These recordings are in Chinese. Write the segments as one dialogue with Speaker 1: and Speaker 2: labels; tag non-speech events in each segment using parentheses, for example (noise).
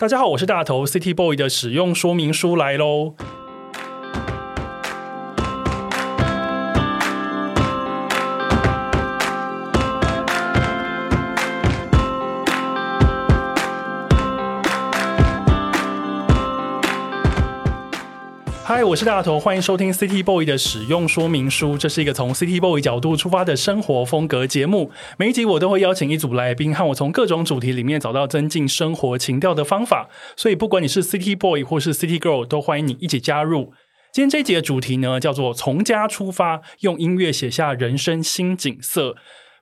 Speaker 1: 大家好，我是大头，City Boy 的使用说明书来喽。嗨，我是大头，欢迎收听 City Boy 的使用说明书。这是一个从 City Boy 角度出发的生活风格节目。每一集我都会邀请一组来宾，和我从各种主题里面找到增进生活情调的方法。所以，不管你是 City Boy 或是 City Girl，都欢迎你一起加入。今天这一集的主题呢，叫做从家出发，用音乐写下人生新景色。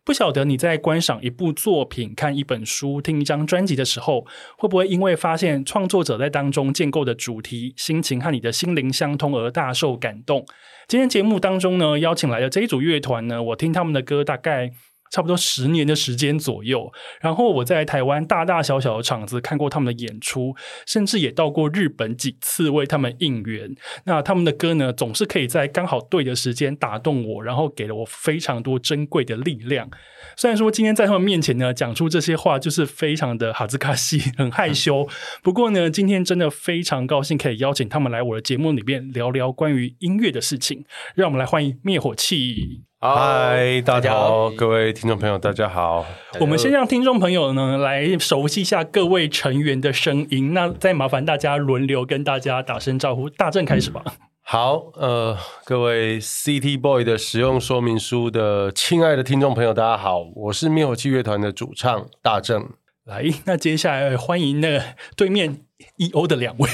Speaker 1: 不晓得你在观赏一部作品、看一本书、听一张专辑的时候，会不会因为发现创作者在当中建构的主题、心情和你的心灵相通而大受感动？今天节目当中呢，邀请来的这一组乐团呢，我听他们的歌大概。差不多十年的时间左右，然后我在台湾大大小小的场子看过他们的演出，甚至也到过日本几次为他们应援。那他们的歌呢，总是可以在刚好对的时间打动我，然后给了我非常多珍贵的力量。虽然说今天在他们面前呢，讲出这些话就是非常的哈兹卡西，很害羞。不过呢，今天真的非常高兴可以邀请他们来我的节目里面聊聊关于音乐的事情。让我们来欢迎灭火器。
Speaker 2: 嗨，大家好，各位听众朋友，大家好。
Speaker 1: 我们先让听众朋友呢来熟悉一下各位成员的声音，那再麻烦大家轮流跟大家打声招呼。大正开始吧。
Speaker 2: 好，呃，各位 City Boy 的使用说明书的亲爱的听众朋友，大家好，我是灭火器乐团的主唱大正。
Speaker 1: 来，那接下来欢迎那个对面 EO 的两位。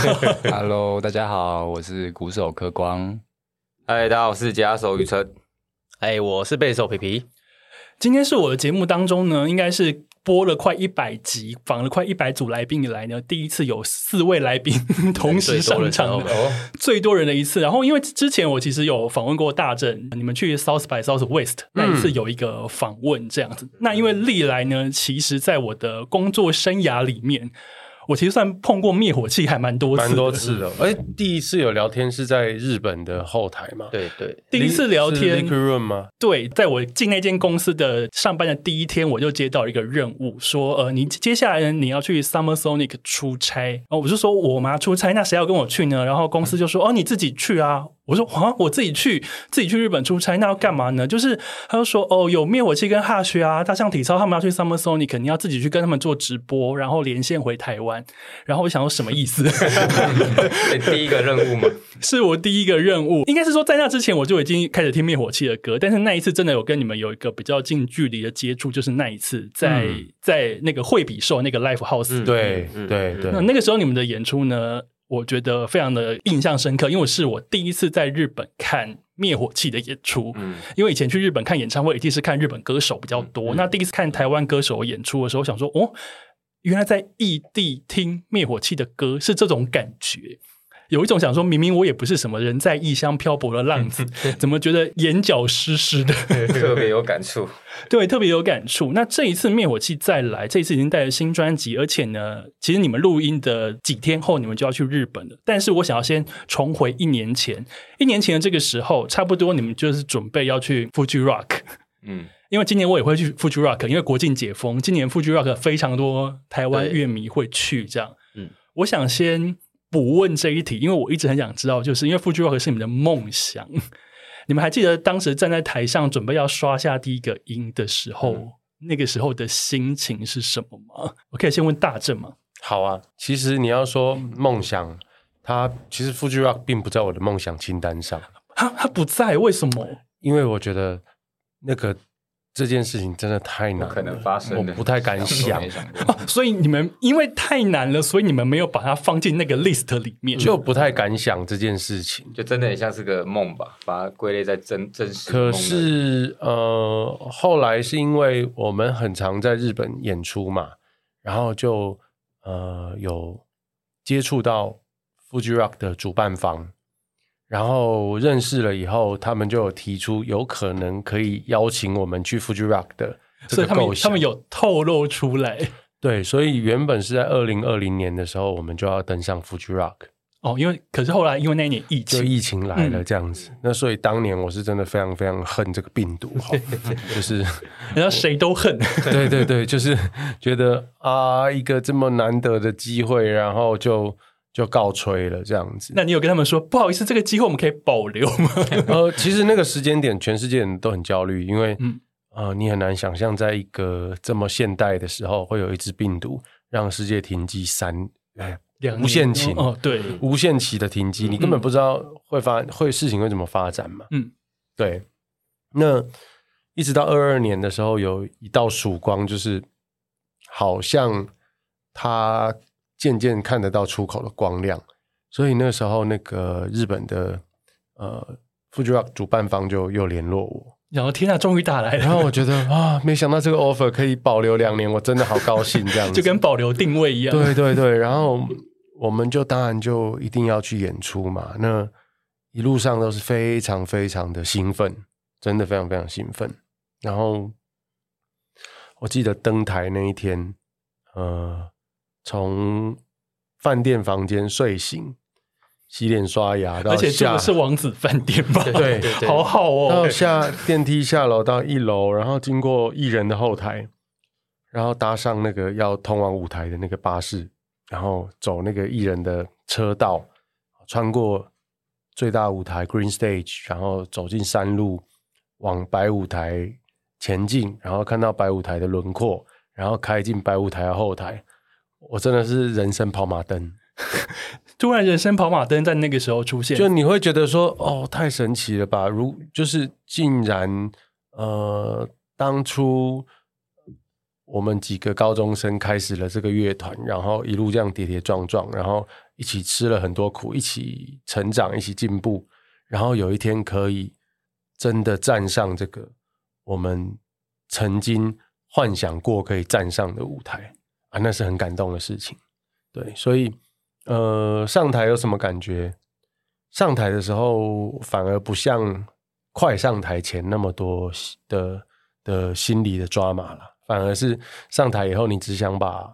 Speaker 1: (laughs)
Speaker 3: Hello，大家好，我是鼓手柯光。
Speaker 4: 嗨，大家好，我是吉他手宇辰。
Speaker 5: 哎，我是贝斯手皮皮。
Speaker 1: 今天是我的节目当中呢，应该是播了快一百集，访了快一百组来宾以来呢，第一次有四位来宾 (laughs) 同时上场的，最多人的一次。然后，因为之前我其实有访问过大正，你们去 South by Southwest 那一次有一个访问这样子。嗯、那因为历来呢，其实在我的工作生涯里面。我其实算碰过灭火器还蛮多次，
Speaker 2: 蛮多次的。哎，第一次有聊天是在日本的后台嘛？
Speaker 5: 对对，
Speaker 1: 第一次聊天。
Speaker 2: Liquor Room 吗？
Speaker 1: 对，在我进那间公司的上班的第一天，我就接到一个任务，说呃，你接下来呢，你要去 Summer Sonic 出差。哦，我就说我嘛出差，那谁要跟我去呢？然后公司就说哦，你自己去啊。我说啊，我自己去，自己去日本出差，那要干嘛呢？就是他就说哦，有灭火器跟 Hush 啊，大象体操，他们要去 Summer Sonic，肯定要自己去跟他们做直播，然后连线回台湾。然后我想说什么意思？(laughs)
Speaker 4: 第一个任务嘛？(laughs)
Speaker 1: 是我第一个任务，应该是说在那之前我就已经开始听灭火器的歌，但是那一次真的有跟你们有一个比较近距离的接触，就是那一次在、嗯、在那个惠比寿那个 Life House，、
Speaker 2: 嗯、对对对。
Speaker 1: 那那个时候你们的演出呢？我觉得非常的印象深刻，因为是我第一次在日本看灭火器的演出。嗯，因为以前去日本看演唱会，一定是看日本歌手比较多。嗯、那第一次看台湾歌手演出的时候，想说，哦，原来在异地听灭火器的歌是这种感觉。有一种想说，明明我也不是什么人在异乡漂泊的浪子，(laughs) 怎么觉得眼角湿湿的？(laughs)
Speaker 4: 特别有感触，(laughs)
Speaker 1: 对，特别有感触。那这一次灭火器再来，这一次已经带着新专辑，而且呢，其实你们录音的几天后，你们就要去日本了。但是我想要先重回一年前，一年前的这个时候，差不多你们就是准备要去 Fuji Rock，嗯，因为今年我也会去 Fuji Rock，因为国境解封，今年 Fuji Rock 非常多台湾乐迷会去，这样，嗯，我想先。补问这一题，因为我一直很想知道，就是因为 Fuji Rock 是你们的梦想，(laughs) 你们还记得当时站在台上准备要刷下第一个音的时候，嗯、那个时候的心情是什么吗？我可以先问大正吗？
Speaker 2: 好啊，其实你要说梦想，它其实 Fuji Rock 并不在我的梦想清单上，
Speaker 1: 它它不在，为什么？
Speaker 2: 因为我觉得那个。这件事情真的太难了，
Speaker 4: 可能发生，
Speaker 2: 我不太敢想。
Speaker 1: 想哦，所以你们因为太难了，所以你们没有把它放进那个 list 里面，
Speaker 2: 就不太敢想这件事情，
Speaker 4: 就真的很像是个梦吧，把它归类在真真实。
Speaker 2: 可是呃，后来是因为我们很常在日本演出嘛，然后就呃有接触到 Fuji Rock 的主办方。然后认识了以后，他们就有提出有可能可以邀请我们去 Fuji Rock 的这个构想，
Speaker 1: 所以他们他们有透露出来。
Speaker 2: 对，所以原本是在二零二零年的时候，我们就要登上 Fuji Rock。
Speaker 1: 哦，因为可是后来因为那一年疫情，
Speaker 2: 就疫情来了这样子，嗯、那所以当年我是真的非常非常恨这个病毒，就是
Speaker 1: 人家谁都恨，(laughs)
Speaker 2: 对对对，就是觉得啊，一个这么难得的机会，然后就就告吹了这样子。
Speaker 1: 那你有跟他们说不好意思，这个机会我们可以保留吗？(laughs)
Speaker 2: 呃，其实那个时间点，全世界人都很焦虑，因为嗯呃，你很难想象在一个这么现代的时候，会有一只病毒让世界停机三哎。无限期
Speaker 1: 哦，对，
Speaker 2: 无限期的停机，你根本不知道会发会事情会怎么发展嘛。嗯，对。那一直到二二年的时候，有一道曙光，就是好像它渐渐看得到出口的光亮。所以那时候，那个日本的呃 Fuji Rock 主办方就又联络我，
Speaker 1: 然后天啊，终于打来了。
Speaker 2: 然后我觉得 (laughs) 啊，没想到这个 offer 可以保留两年，我真的好高兴，这样子
Speaker 1: 就跟保留定位一样。
Speaker 2: 对对对，然后。我们就当然就一定要去演出嘛，那一路上都是非常非常的兴奋，真的非常非常兴奋。然后我记得登台那一天，呃，从饭店房间睡醒、洗脸刷牙，到下，
Speaker 1: 而且这个是王子饭店吧？
Speaker 2: 对，
Speaker 1: 好好哦。
Speaker 2: 到下电梯下楼到一楼，然后经过艺人的后台，然后搭上那个要通往舞台的那个巴士。然后走那个艺人的车道，穿过最大舞台 Green Stage，然后走进山路，往白舞台前进，然后看到白舞台的轮廓，然后开进白舞台的后台，我真的是人生跑马灯，(laughs)
Speaker 1: 突然人生跑马灯在那个时候出现，
Speaker 2: 就你会觉得说，哦，太神奇了吧？如就是竟然，呃，当初。我们几个高中生开始了这个乐团，然后一路这样跌跌撞撞，然后一起吃了很多苦，一起成长，一起进步，然后有一天可以真的站上这个我们曾经幻想过可以站上的舞台啊，那是很感动的事情。对，所以呃，上台有什么感觉？上台的时候反而不像快上台前那么多的的心理的抓马了。反而是上台以后，你只想把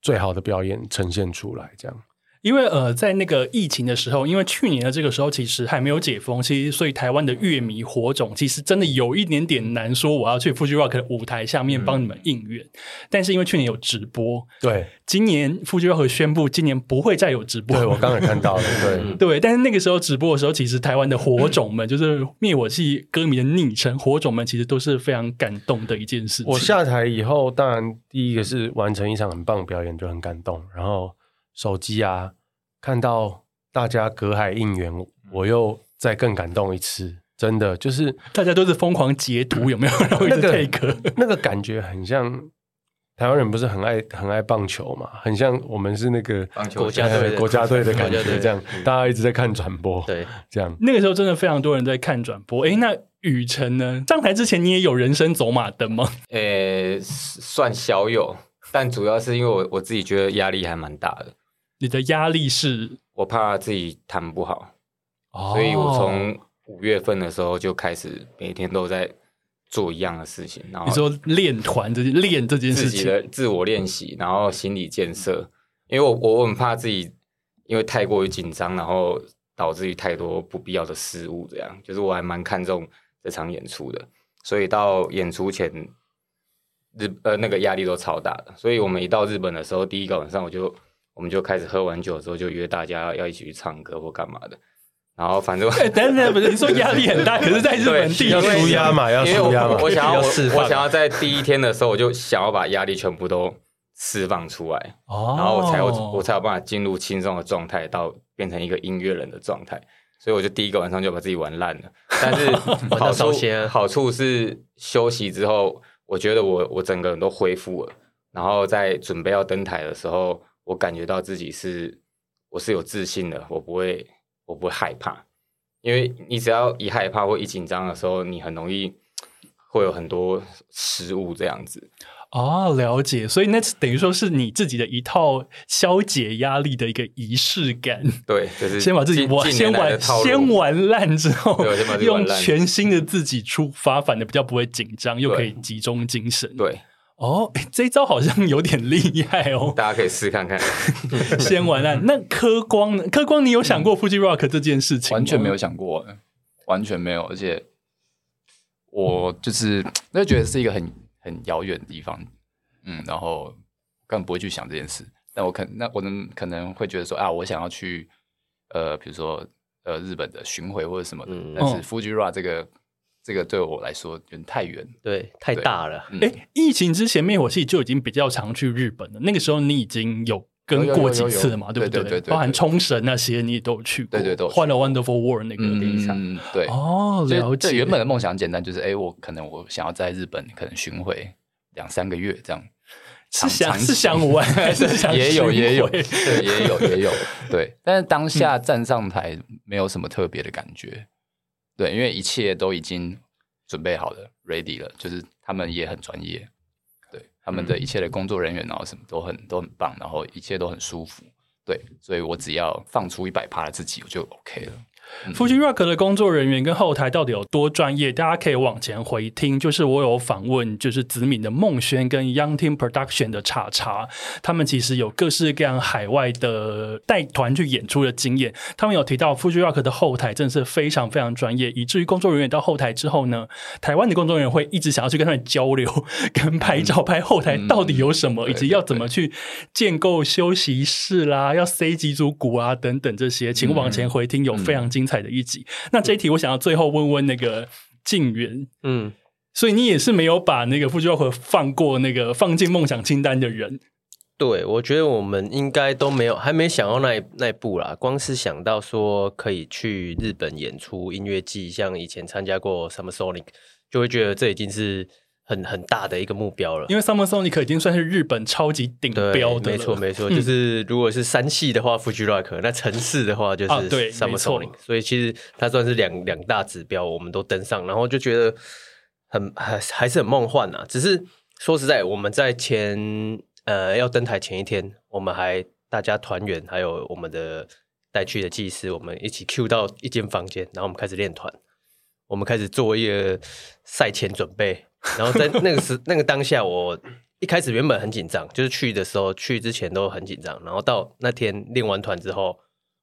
Speaker 2: 最好的表演呈现出来，这样。
Speaker 1: 因为呃，在那个疫情的时候，因为去年的这个时候其实还没有解封，其实所以台湾的乐迷火种其实真的有一点点难说我要去 Fuji Rock 的舞台下面帮你们应援。嗯、但是因为去年有直播，
Speaker 2: 对，
Speaker 1: 今年 Fuji Rock 宣布今年不会再有直播。
Speaker 2: 对，我刚才看到了，对 (laughs)
Speaker 1: 对。但是那个时候直播的时候，其实台湾的火种们，就是灭火器歌迷的昵称，火种们其实都是非常感动的一件事情。
Speaker 2: 我下台以后，当然第一个是完成一场很棒的表演，就很感动。然后手机啊。看到大家隔海应援，我又再更感动一次。真的就是
Speaker 1: 大家都是疯狂截图，有没有？然后一直 take
Speaker 2: 那个感觉很像台湾人不是很爱很爱棒球嘛？很像我们是那个
Speaker 5: 棒球国家队 (laughs)
Speaker 2: 国家队的感觉，这样大家一直在看转播。
Speaker 5: 对，
Speaker 2: 这样
Speaker 1: 那个时候真的非常多人在看转播。哎，那雨辰呢？上台之前你也有人生走马灯吗？
Speaker 4: 呃，算小有，但主要是因为我我自己觉得压力还蛮大的。
Speaker 1: 你的压力是？
Speaker 4: 我怕自己弹不好，哦、所以我从五月份的时候就开始每天都在做一样的事情。然后
Speaker 1: 你说练团这件练这件事情，
Speaker 4: 自己的自我练习，然后心理建设。因为我我很怕自己因为太过于紧张，然后导致于太多不必要的失误。这样就是我还蛮看重这场演出的，所以到演出前日呃那个压力都超大的。所以我们一到日本的时候，第一个晚上我就。我们就开始喝完酒之后，就约大家要一起去唱歌或干嘛的。然后反正，
Speaker 1: 等等，不是你说压力很大，可是在日本地
Speaker 2: 要舒压嘛，要舒压嘛。
Speaker 4: 我想要我，我想要在第一天的时候，我就想要把压力全部都释放出来，哦，然后我才有我才有办法进入轻松的状态，到变成一个音乐人的状态。所以我就第一个晚上就把自己玩烂了。(laughs) 但是好处好处是休息之后，我觉得我我整个人都恢复了。然后在准备要登台的时候。我感觉到自己是我是有自信的，我不会我不会害怕，因为你只要一害怕或一紧张的时候，你很容易会有很多失误这样子。
Speaker 1: 哦，了解，所以那等于说是你自己的一套消解压力的一个仪式感。(laughs)
Speaker 4: 对，就是
Speaker 1: 先把自己玩先玩先玩烂之后，用全新的自己出发，反而比较不会紧张，又可以集中精神。
Speaker 4: 对。
Speaker 1: 哦，这一招好像有点厉害哦，(laughs)
Speaker 4: 大家可以试看看。(laughs)
Speaker 1: 先玩啊，那科光呢？科光，你有想过 Fuji Rock 这件事情？
Speaker 3: 完全没有想过，完全没有。而且我就是，那就觉得是一个很很遥远的地方，嗯，然后根本不会去想这件事。但我可，那我能可能会觉得说啊，我想要去呃，比如说呃，日本的巡回或者什么的。嗯、但是 Fuji Rock 这个。这个对我来说有点太远，
Speaker 5: 对，太大了。
Speaker 1: 哎、嗯，疫情之前灭火器就已经比较常去日本了。那个时候你已经有跟过几次了嘛？对不对？对对对，包含冲绳那些你也都有去过。
Speaker 3: 对对对，
Speaker 1: 换了 Wonderful World 那个比赛。
Speaker 3: 嗯，对。
Speaker 1: 哦，了解。
Speaker 3: 原本的梦想很简单，就是哎，我可能我想要在日本可能巡回两三个月这样。
Speaker 1: 是想是想玩 (laughs) 还是想
Speaker 3: 也有也有对也有也有对，但是当下站上台没有什么特别的感觉。对，因为一切都已经准备好了，ready 了，就是他们也很专业，对，他们的一切的工作人员，然后什么都很都很棒，然后一切都很舒服，对，所以我只要放出一百趴的自己，我就 OK 了。
Speaker 1: Fuji Rock 的工作人员跟后台到底有多专业？大家可以往前回听，就是我有访问，就是子敏的孟轩跟 Young Team Production 的查查，他们其实有各式各样海外的带团去演出的经验。他们有提到 Fuji Rock 的后台真的是非常非常专业，以至于工作人员到后台之后呢，台湾的工作人员会一直想要去跟他们交流，跟拍照，拍后台到底有什么，以及要怎么去建构休息室啦，要塞几组鼓啊等等这些，请往前回听，有非常精彩的一集。那这一题我想要最后问问那个静源，嗯，所以你也是没有把那个 Fuji Rock 放过那个放进梦想清单的人。
Speaker 5: 对，我觉得我们应该都没有，还没想到那那一步啦。光是想到说可以去日本演出音乐季，像以前参加过 Summer Sonic，就会觉得这已经是。很很大的一个目标了，
Speaker 1: 因为 Summer Sonic 已经算是日本超级顶标的了。
Speaker 5: 没错没错，(laughs) 就是如果是三系的话，Fuji Rock，那城市的话就是 Summer Sonic，所以其实它算是两两大指标，我们都登上，然后就觉得很还还是很梦幻啊。只是说实在，我们在前呃要登台前一天，我们还大家团员还有我们的带去的技师，我们一起 Q 到一间房间，然后我们开始练团，我们开始做一个赛前准备。然后在那个时那个当下，我一开始原本很紧张，就是去的时候去之前都很紧张。然后到那天练完团之后，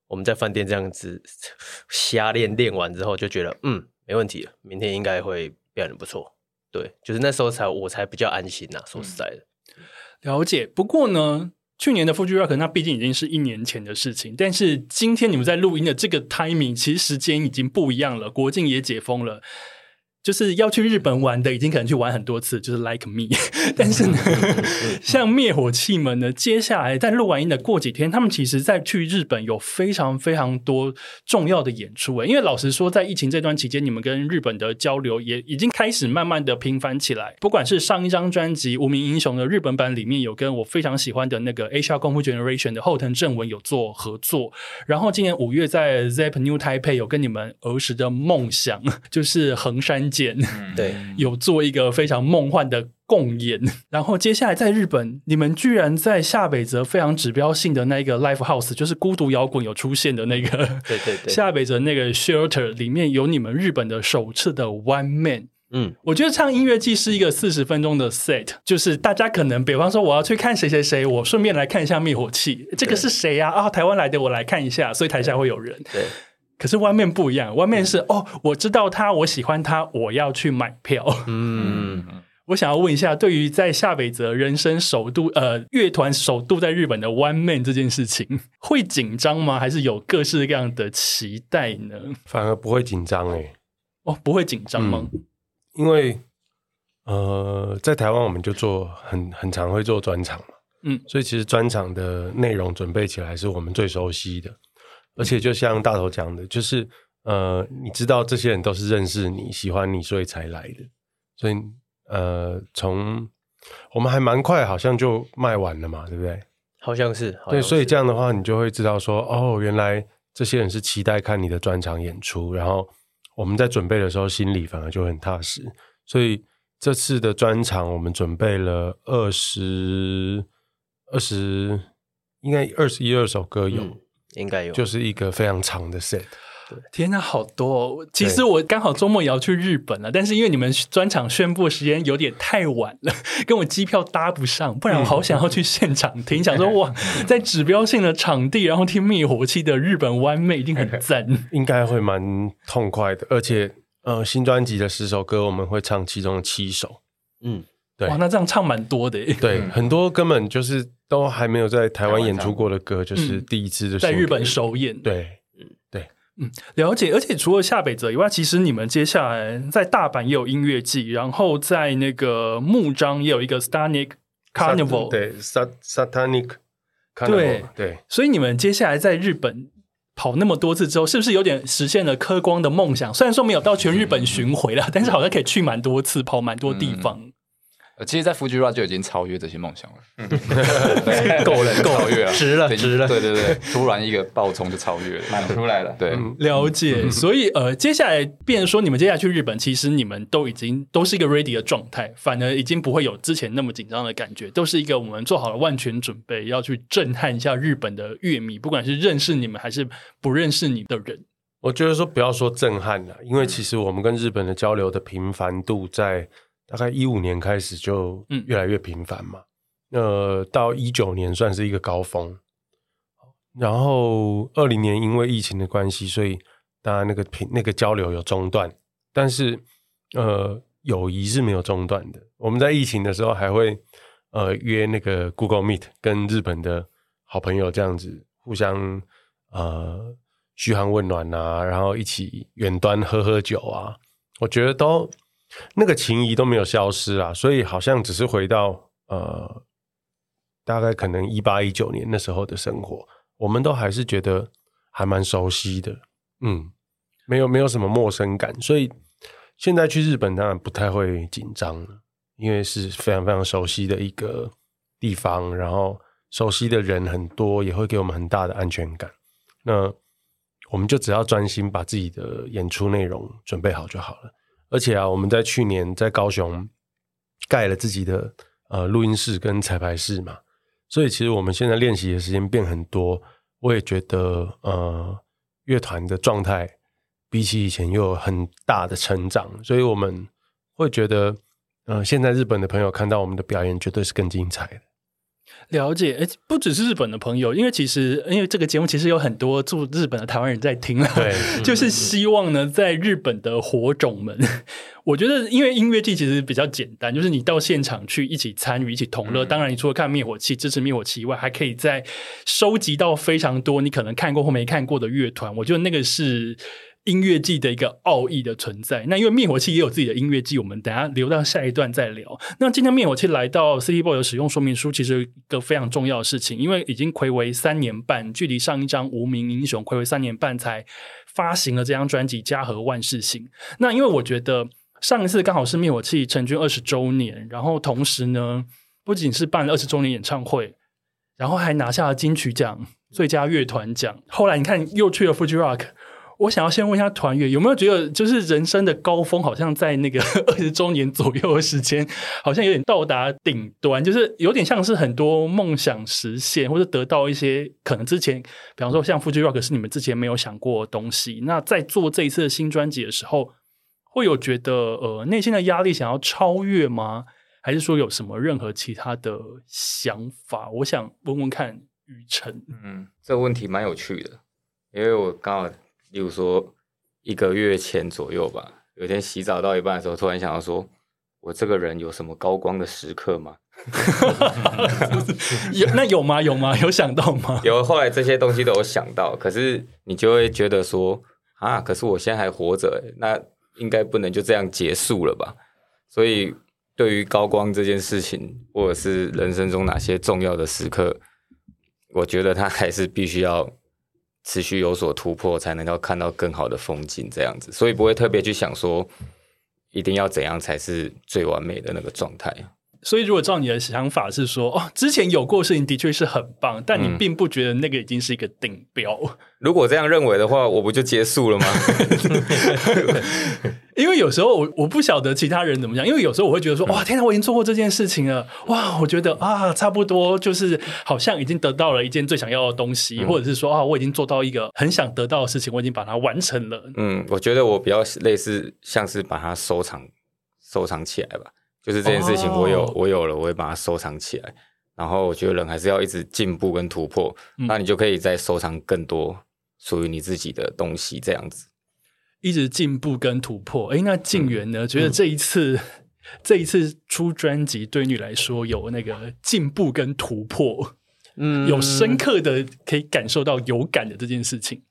Speaker 5: 我们在饭店这样子 (laughs) 瞎练，练完之后就觉得嗯没问题了，明天应该会表现不错。对，就是那时候才我才比较安心呐、啊。说实在的，
Speaker 1: 了解。不过呢，去年的 Fuji Rock 那毕竟已经是一年前的事情，但是今天你们在录音的这个 timing，其实时间已经不一样了，国境也解封了。就是要去日本玩的，已经可能去玩很多次，就是 like me。(laughs) 但是呢，像灭火器们呢，接下来在录完音的过几天，他们其实在去日本有非常非常多重要的演出诶。因为老实说，在疫情这段期间，你们跟日本的交流也已经开始慢慢的频繁起来。不管是上一张专辑《无名英雄》的日本版里面有跟我非常喜欢的那个 Asia Kung Fu Generation 的后藤正文有做合作，然后今年五月在 Zep New Taipei 有跟你们儿时的梦想，就是横山。
Speaker 5: 对，
Speaker 1: 有做一个非常梦幻的共演，(laughs) 然后接下来在日本，你们居然在下北泽非常指标性的那个 live house，就是孤独摇滚有出现的那个，
Speaker 5: 对对对，(laughs)
Speaker 1: 下北泽那个 shelter 里面有你们日本的首次的 one man，
Speaker 5: 嗯，
Speaker 1: 我觉得唱音乐季是一个四十分钟的 set，就是大家可能比方说我要去看谁谁谁，我顺便来看一下灭火器，这个是谁呀？啊？啊，台湾来的，我来看一下，所以台下会有人，
Speaker 5: 对。
Speaker 1: 可是 One Man 不一样，One Man 是哦，我知道他，我喜欢他，我要去买票。
Speaker 5: 嗯，(laughs)
Speaker 1: 我想要问一下，对于在夏北泽人生首度呃乐团首度在日本的 One Man 这件事情，(laughs) 会紧张吗？还是有各式各样的期待呢？
Speaker 2: 反而不会紧张哎，
Speaker 1: 哦，不会紧张吗？
Speaker 2: 嗯，因为呃，在台湾我们就做很很常会做专场嘛，
Speaker 1: 嗯，
Speaker 2: 所以其实专场的内容准备起来是我们最熟悉的。而且就像大头讲的，就是呃，你知道这些人都是认识你、喜欢你，所以才来的。所以呃，从我们还蛮快，好像就卖完了嘛，对不对？
Speaker 5: 好像是。好像是。
Speaker 2: 对，所以这样的话，你就会知道说，哦，原来这些人是期待看你的专场演出。然后我们在准备的时候，心里反而就很踏实。所以这次的专场，我们准备了二十二十，应该二十一二首歌有。
Speaker 5: 嗯应该有，
Speaker 2: 就是一个非常长的 set，
Speaker 1: 天哪，好多哦！其实我刚好周末也要去日本了，但是因为你们专场宣布的时间有点太晚了，跟我机票搭不上，不然我好想要去现场听，想说 (laughs) 哇，在指标性的场地，然后听灭火器的日本湾妹一定很赞，(laughs)
Speaker 2: 应该会蛮痛快的。而且呃，新专辑的十首歌我们会唱其中的七首，嗯，对，
Speaker 1: 哇，那这样唱蛮多的，
Speaker 2: 对，很多根本就是都还没有在台湾演出过的歌，就是第一次的
Speaker 1: 在日本首演，
Speaker 2: 对。
Speaker 1: 嗯，了解。而且除了夏北泽以外，其实你们接下来在大阪也有音乐季，然后在那个木张也有一个 Satanic Carnival，
Speaker 2: 对，Satanic Carnival，对对。
Speaker 1: 所以你们接下来在日本跑那么多次之后，是不是有点实现了科光的梦想？虽然说没有到全日本巡回了，但是好像可以去蛮多次，跑蛮多地方。嗯
Speaker 3: 呃，其实，在 Fuji Rock 就已经超越这些梦想了，(laughs)
Speaker 1: 够了，够超越了，值了，值了。
Speaker 3: 对对对，突然一个爆冲就超越了，
Speaker 4: 满出来了。
Speaker 3: 对，
Speaker 1: 了解。所以，呃，接下来，变成说，你们接下来去日本，其实你们都已经都是一个 ready 的状态，反而已经不会有之前那么紧张的感觉，都是一个我们做好了万全准备，要去震撼一下日本的乐迷，不管是认识你们还是不认识你的人。
Speaker 2: 我觉得说不要说震撼了，因为其实我们跟日本的交流的频繁度在。大概一五年开始就越来越频繁嘛，嗯、呃，到一九年算是一个高峰，然后二零年因为疫情的关系，所以大家那个频那个交流有中断，但是呃，友谊是没有中断的。我们在疫情的时候还会呃约那个 Google Meet，跟日本的好朋友这样子互相呃嘘寒问暖啊，然后一起远端喝喝酒啊，我觉得都。那个情谊都没有消失啊，所以好像只是回到呃，大概可能一八一九年那时候的生活，我们都还是觉得还蛮熟悉的，嗯，没有没有什么陌生感，所以现在去日本当然不太会紧张了，因为是非常非常熟悉的一个地方，然后熟悉的人很多，也会给我们很大的安全感。那我们就只要专心把自己的演出内容准备好就好了。而且啊，我们在去年在高雄盖了自己的呃录音室跟彩排室嘛，所以其实我们现在练习的时间变很多。我也觉得呃乐团的状态比起以前又有很大的成长，所以我们会觉得呃现在日本的朋友看到我们的表演绝对是更精彩的。
Speaker 1: 了解，诶，不只是日本的朋友，因为其实因为这个节目其实有很多住日本的台湾人在听了，(laughs) 对，就是希望呢，在日本的火种们，我觉得因为音乐季其实比较简单，就是你到现场去一起参与、一起同乐。当然，你除了看灭火器、支持灭火器以外，还可以在收集到非常多你可能看过或没看过的乐团。我觉得那个是。音乐季的一个奥义的存在，那因为灭火器也有自己的音乐季，我们等下留到下一段再聊。那今天灭火器来到 City Boy 的使用说明书，其实一个非常重要的事情，因为已经睽违三年半，距离上一张无名英雄睽违三年半才发行了这张专辑《家和万事兴》。那因为我觉得上一次刚好是灭火器成军二十周年，然后同时呢，不仅是办了二十周年演唱会，然后还拿下了金曲奖最佳乐团奖。后来你看又去了 Fuji Rock。我想要先问一下团员有没有觉得，就是人生的高峰，好像在那个 (laughs) 二十周年左右的时间，好像有点到达顶端，就是有点像是很多梦想实现，或者得到一些可能之前，比方说像 Fuji Rock 是你们之前没有想过的东西。那在做这一次的新专辑的时候，会有觉得呃内心的压力想要超越吗？还是说有什么任何其他的想法？我想问问看雨辰。
Speaker 4: 嗯，这个问题蛮有趣的，因为我刚好。例如说，一个月前左右吧，有一天洗澡到一半的时候，突然想到说，我这个人有什么高光的时刻吗？(laughs)
Speaker 1: 有那有吗？有吗？有想到吗？(laughs)
Speaker 4: 有，后来这些东西都有想到，可是你就会觉得说，啊，可是我现在还活着，那应该不能就这样结束了吧？所以，对于高光这件事情，或者是人生中哪些重要的时刻，我觉得他还是必须要。持续有所突破，才能够看到更好的风景，这样子，所以不会特别去想说，一定要怎样才是最完美的那个状态。
Speaker 1: 所以，如果照你的想法是说，哦，之前有过事情的确是很棒，但你并不觉得那个已经是一个顶标。
Speaker 4: 如果这样认为的话，我不就结束了吗？(laughs)
Speaker 1: 因为有时候我我不晓得其他人怎么讲，因为有时候我会觉得说，哇，天哪，我已经做过这件事情了，哇，我觉得啊，差不多就是好像已经得到了一件最想要的东西，或者是说啊，我已经做到一个很想得到的事情，我已经把它完成了。
Speaker 4: 嗯，我觉得我比较类似，像是把它收藏收藏起来吧。就是这件事情，我有、oh. 我有了，我会把它收藏起来。然后我觉得人还是要一直进步跟突破，嗯、那你就可以再收藏更多属于你自己的东西。这样子，
Speaker 1: 一直进步跟突破。哎，那静源呢？嗯、觉得这一次、嗯、这一次出专辑对你来说有那个进步跟突破，嗯，有深刻的可以感受到有感的这件事情。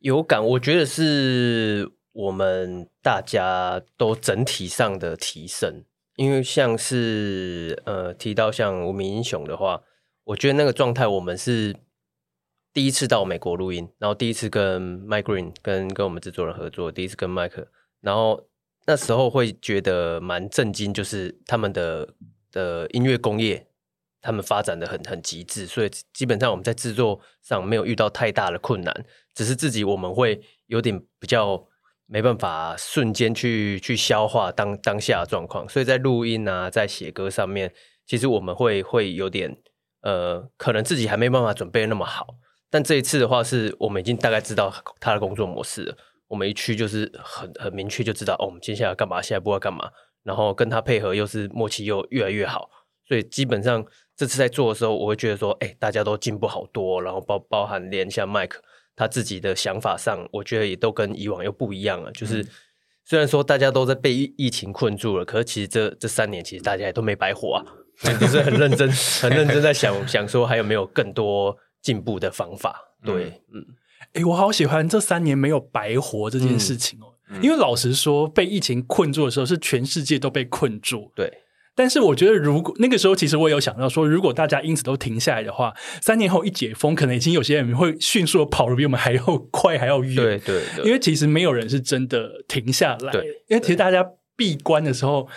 Speaker 5: 有感，我觉得是我们大家都整体上的提升。因为像是呃提到像无名英雄的话，我觉得那个状态，我们是第一次到美国录音，然后第一次跟 Mike Green 跟跟我们制作人合作，第一次跟 Mike，然后那时候会觉得蛮震惊，就是他们的的音乐工业，他们发展的很很极致，所以基本上我们在制作上没有遇到太大的困难，只是自己我们会有点比较。没办法瞬间去去消化当当下的状况，所以在录音啊，在写歌上面，其实我们会会有点呃，可能自己还没办法准备那么好。但这一次的话，是我们已经大概知道他的工作模式。我们一去就是很很明确就知道哦，我们接下来干嘛，下一步要干嘛，然后跟他配合又是默契又越来越好。所以基本上这次在做的时候，我会觉得说，哎，大家都进步好多，然后包包含连一下麦克。他自己的想法上，我觉得也都跟以往又不一样了。就是虽然说大家都在被疫情困住了，可是其实这这三年，其实大家也都没白活啊，(laughs) 就是很认真、很认真在想想说还有没有更多进步的方法。对，嗯，
Speaker 1: 哎、欸，我好喜欢这三年没有白活这件事情哦，嗯、因为老实说，被疫情困住的时候，是全世界都被困住。
Speaker 5: 对。
Speaker 1: 但是我觉得，如果那个时候，其实我有想到说，如果大家因此都停下来的话，三年后一解封，可能已经有些人会迅速的跑得比我们还要快，还要远。
Speaker 5: 对对对，
Speaker 1: 因为其实没有人是真的停下来。对，因为其实大家闭关的时候，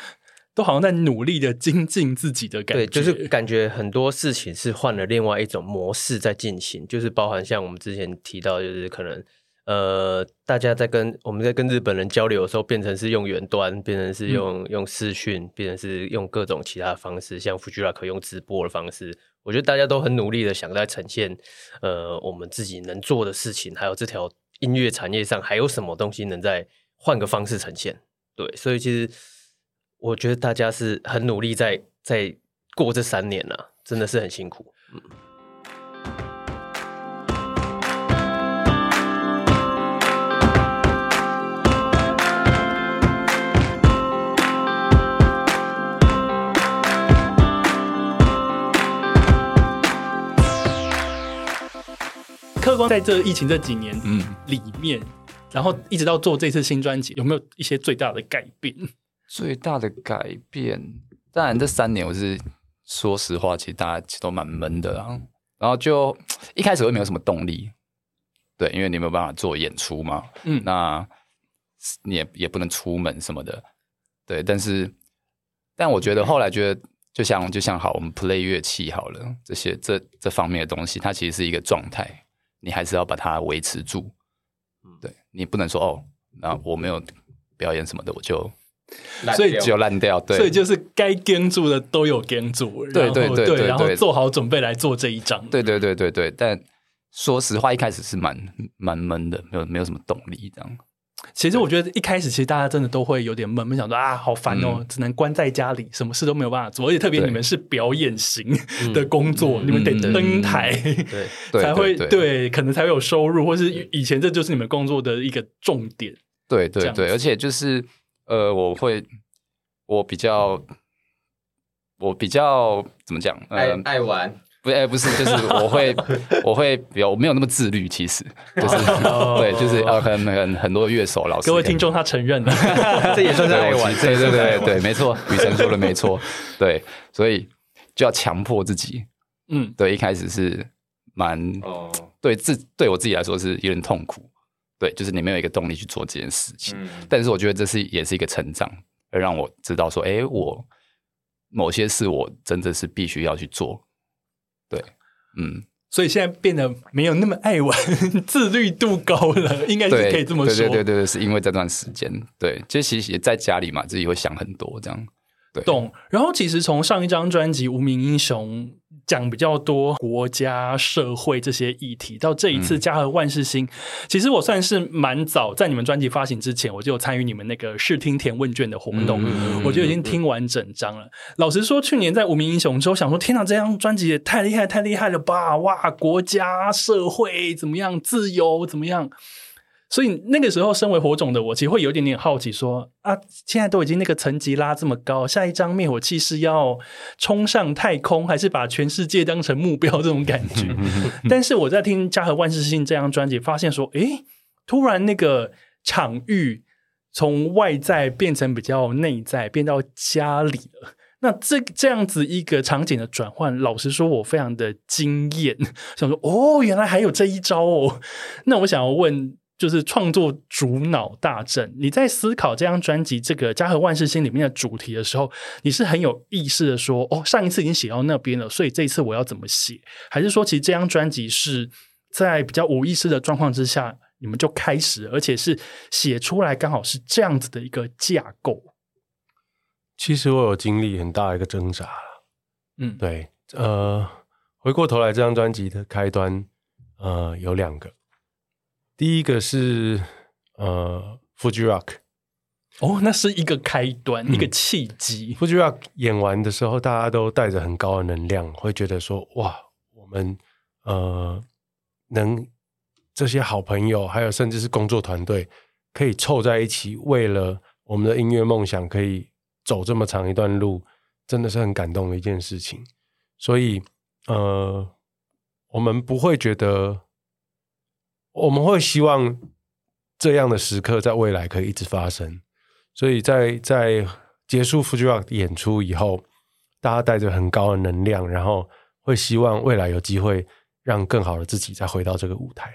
Speaker 1: 都好像在努力的精进自己的感觉。
Speaker 5: 对，就是感觉很多事情是换了另外一种模式在进行，就是包含像我们之前提到，就是可能。呃，大家在跟我们在跟日本人交流的时候，变成是用远端，变成是用、嗯、用视讯，变成是用各种其他的方式，像 Fujira 可用直播的方式。我觉得大家都很努力的想在呈现，呃，我们自己能做的事情，还有这条音乐产业上还有什么东西能再换个方式呈现。对，所以其实我觉得大家是很努力在在过这三年了、啊，真的是很辛苦。嗯。
Speaker 1: 客观在这疫情这几年里面，嗯、然后一直到做这次新专辑，有没有一些最大的改变？
Speaker 3: 最大的改变，当然这三年我是说实话，其实大家其实都蛮闷的啊。然后就一开始会没有什么动力，对，因为你没有办法做演出嘛，嗯，那你也也不能出门什么的，对。但是，但我觉得后来觉得，就像就像好，我们 play 乐器好了，这些这这方面的东西，它其实是一个状态。你还是要把它维持住，对，你不能说哦，那我没有表演什么的，我就所以就烂掉，对，
Speaker 1: 所以就是该跟住的都有跟住，
Speaker 3: 对对对对，
Speaker 1: 然后做好准备来做这一张，
Speaker 3: 对对对对对。但说实话，一开始是蛮蛮闷的，没有没有什么动力这样。
Speaker 1: 其实我觉得一开始其实大家真的都会有点闷闷，想说啊，好烦哦，只能关在家里，什么事都没有办法做，而且特别你们是表演型的工作，你们得登台，(laughs) 对，才会对，可能才会有收入，或是以前这就是你们工作的一个重点。
Speaker 3: 对对对，而且就是呃，我会我比较我比较怎么讲，
Speaker 4: 爱爱玩。
Speaker 3: 不，哎，不是，就是我会，(laughs) 我会有没有那么自律？其实就是对，就是呃，很很很多乐手老师，
Speaker 1: 各位听众他承认了，(laughs) 这也算是爱玩，
Speaker 3: 对对对对，没错，雨辰说的没错，对，所以就要强迫自己，嗯，对，一开始是蛮哦，对自对我自己来说是有点痛苦，对，就是你没有一个动力去做这件事情，但是我觉得这是也是一个成长，而让我知道说，哎，我。某些事我真的是必须要去做。对，嗯。
Speaker 1: 所以现在变得没有那么爱玩，(laughs) 自律度高了，(laughs) 应该是可以这么说。
Speaker 3: 对对对对对，是因为这段时间，对，就其实也在家里嘛，自己会想很多这样。对，
Speaker 1: 懂。然后其实从上一张专辑《无名英雄》讲比较多国家、社会这些议题，到这一次《家和万事兴》，嗯，其实我算是蛮早，在你们专辑发行之前，我就有参与你们那个试听填问卷的活动，嗯，我就已经听完整张了。老实说，去年在《无名英雄》之后，想说天哪，这张专辑也太厉害，太厉害了吧！哇，国家、社会怎么样？自由怎么样？所以那个时候，身为火种的我，其实会有点点好奇说，说啊，现在都已经那个层级拉这么高，下一张灭火器是要冲上太空，还是把全世界当成目标？这种感觉。(laughs) 但是我在听《家和万事兴》这张专辑，发现说，诶，突然那个场域从外在变成比较内在，变到家里了。那这这样子一个场景的转换，老实说，我非常的惊艳，想说，哦，原来还有这一招哦。那我想要问。就是创作主脑大阵，你在思考这张专辑这个《家和万事兴》里面的主题的时候，你是很有意识的说，哦，上一次已经写到那边了，所以这一次我要怎么写？还是说，其实这张专辑是在比较无意识的状况之下，你们就开始，而且是写出来刚好是这样子的一个架构？
Speaker 2: 其实我有经历很大一个挣扎，嗯，对，呃，回过头来，这张专辑的开端，呃，有两个。第一个是呃，Fuji Rock，
Speaker 1: 哦，那是一个开端，嗯、一个契机。
Speaker 2: Fuji Rock 演完的时候，大家都带着很高的能量，会觉得说，哇，我们呃，能这些好朋友，还有甚至是工作团队，可以凑在一起，为了我们的音乐梦想，可以走这么长一段路，真的是很感动的一件事情。所以，呃，我们不会觉得。我们会希望这样的时刻在未来可以一直发生，所以在在结束 Fuji Rock 演出以后，大家带着很高的能量，然后会希望未来有机会让更好的自己再回到这个舞台。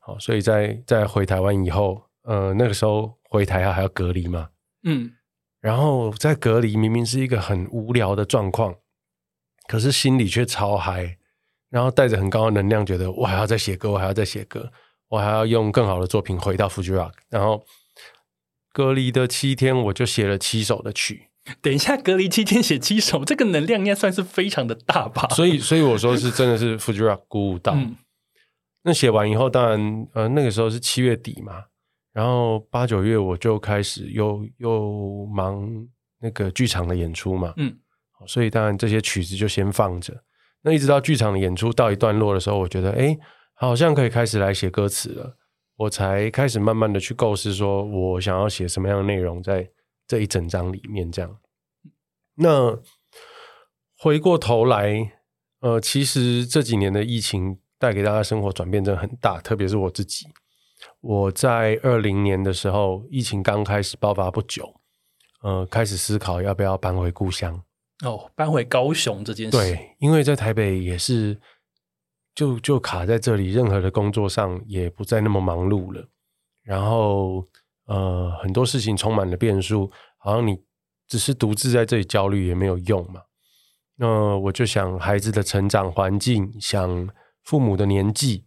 Speaker 2: 好，所以在在回台湾以后，呃，那个时候回台还还要隔离嘛，嗯，然后在隔离明明是一个很无聊的状况，可是心里却超嗨，然后带着很高的能量，觉得我还要再写歌，我还要再写歌。我还要用更好的作品回到 Fuji Rock，然后隔离的七天，我就写了七首的曲。
Speaker 1: 等一下，隔离七天写七首，这个能量应该算是非常的大吧？
Speaker 2: 所以，所以我说是真的是 Fuji Rock 鼓舞到。嗯、那写完以后，当然，呃，那个时候是七月底嘛，然后八九月我就开始又又忙那个剧场的演出嘛，嗯，所以当然这些曲子就先放着。那一直到剧场的演出到一段落的时候，我觉得，哎。好像可以开始来写歌词了，我才开始慢慢的去构思，说我想要写什么样的内容在这一整张里面。这样，那回过头来，呃，其实这几年的疫情带给大家生活转变真的很大，特别是我自己。我在二零年的时候，疫情刚开始爆发不久，呃，开始思考要不要搬回故乡。
Speaker 1: 哦，搬回高雄这件事，
Speaker 2: 对，因为在台北也是。就就卡在这里，任何的工作上也不再那么忙碌了。然后，呃，很多事情充满了变数，好像你只是独自在这里焦虑也没有用嘛。那我就想孩子的成长环境，想父母的年纪，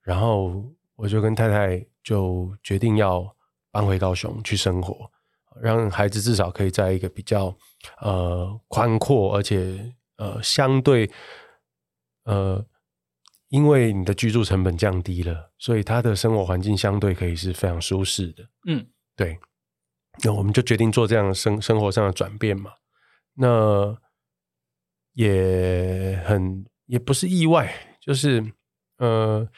Speaker 2: 然后我就跟太太就决定要搬回高雄去生活，让孩子至少可以在一个比较呃宽阔，而且呃相对呃。因为你的居住成本降低了，所以他的生活环境相对可以是非常舒适的。嗯，对。那我们就决定做这样的生生活上的转变嘛。那也很也不是意外，就是呃，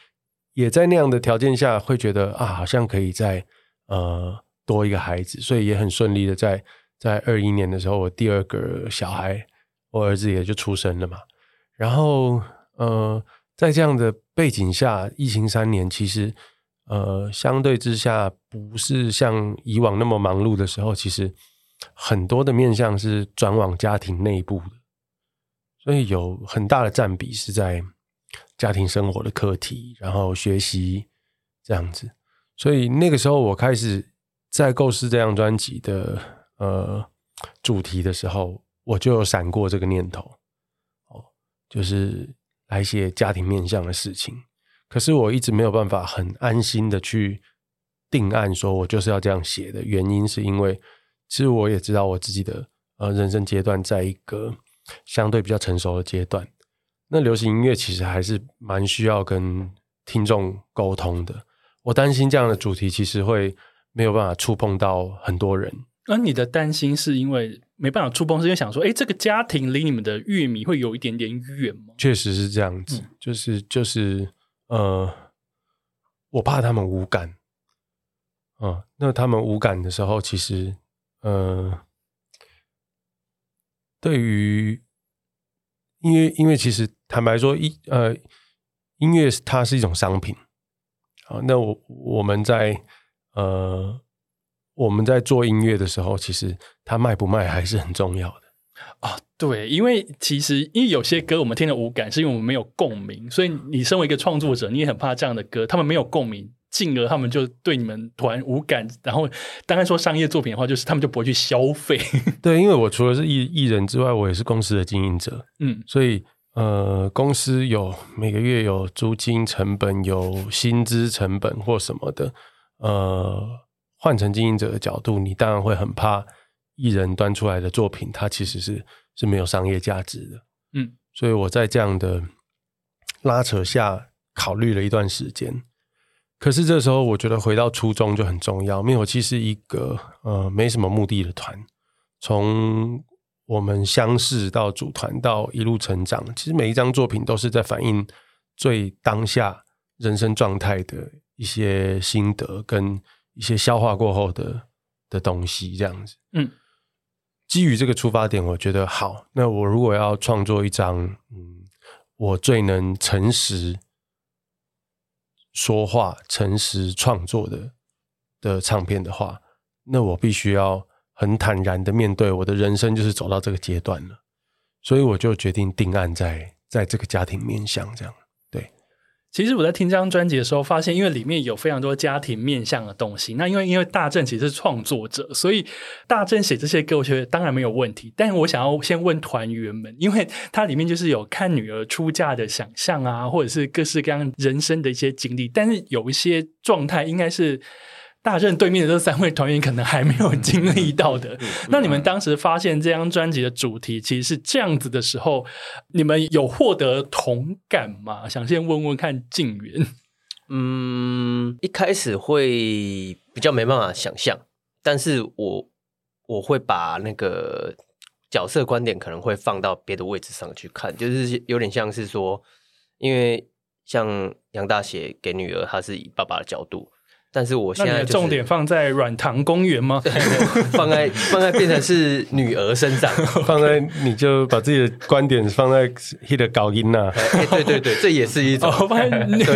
Speaker 2: 也在那样的条件下，会觉得啊，好像可以再呃多一个孩子，所以也很顺利的在在二一年的时候，我第二个小孩，我儿子也就出生了嘛。然后呃。在这样的背景下，疫情三年，其实呃，相对之下不是像以往那么忙碌的时候，其实很多的面向是转往家庭内部的，所以有很大的占比是在家庭生活的课题，然后学习这样子。所以那个时候，我开始在构思这张专辑的呃主题的时候，我就有闪过这个念头，哦，就是来写家庭面向的事情。可是我一直没有办法很安心的去定案，说我就是要这样写的原因，是因为其实我也知道我自己的呃人生阶段在一个相对比较成熟的阶段。那流行音乐其实还是蛮需要跟听众沟通的。我担心这样的主题其实会没有办法触碰到很多人。
Speaker 1: 那你的担心是因为没办法触碰，是因为想说，哎，这个家庭离你们的乐迷会有一点点远吗？
Speaker 2: 确实是这样子，嗯、就是就是呃，我怕他们无感。啊、呃，那他们无感的时候，其实呃，对于因为因为其实坦白说，音呃音乐它是一种商品。啊，那我我们在呃我们在做音乐的时候，其实它卖不卖还是很重要的
Speaker 1: 啊。对，因为其实因为有些歌我们听了无感，是因为我们没有共鸣。所以你身为一个创作者，你也很怕这样的歌，他们没有共鸣，进而他们就对你们团无感。然后当然说商业作品的话，就是他们就不会去消费。(laughs)
Speaker 2: 对，因为我除了是艺艺人之外，我也是公司的经营者。嗯，所以。呃，公司有每个月有租金成本，有薪资成本或什么的。呃，换成经营者的角度，你当然会很怕艺人端出来的作品，它其实是是没有商业价值的。嗯，所以我在这样的拉扯下考虑了一段时间。可是这时候，我觉得回到初衷就很重要。灭火器是一个呃没什么目的的团，从。我们相识到组团到一路成长，其实每一张作品都是在反映最当下人生状态的一些心得跟一些消化过后的的东西，这样子。嗯，基于这个出发点，我觉得好。那我如果要创作一张，嗯，我最能诚实说话、诚实创作的的唱片的话，那我必须要。很坦然的面对我的人生，就是走到这个阶段了，所以我就决定定案在在这个家庭面向这样。
Speaker 1: 其实我在听这张专辑的时候，发现因为里面有非常多家庭面向的东西。那因为因为大正其实是创作者，所以大正写这些歌，我觉得当然没有问题。但是我想要先问团员们，因为它里面就是有看女儿出嫁的想象啊，或者是各式各样人生的一些经历，但是有一些状态应该是。大正对面的这三位团员可能还没有经历到的，那你们当时发现这张专辑的主题其实是这样子的时候，你们有获得同感吗？想先问问看静源。
Speaker 5: 嗯，一开始会比较没办法想象，但是我我会把那个角色观点可能会放到别的位置上去看，就是有点像是说，因为像杨大写给女儿，她是以爸爸的角度。但是我现在、就是、
Speaker 1: 重点放在软糖公园
Speaker 5: 吗？(laughs) 放在放在变成是女儿身上，(laughs)
Speaker 2: 放在你就把自己的观点放在 hit 高音呐。
Speaker 5: 对对对，这也是一种、哦、
Speaker 1: 放在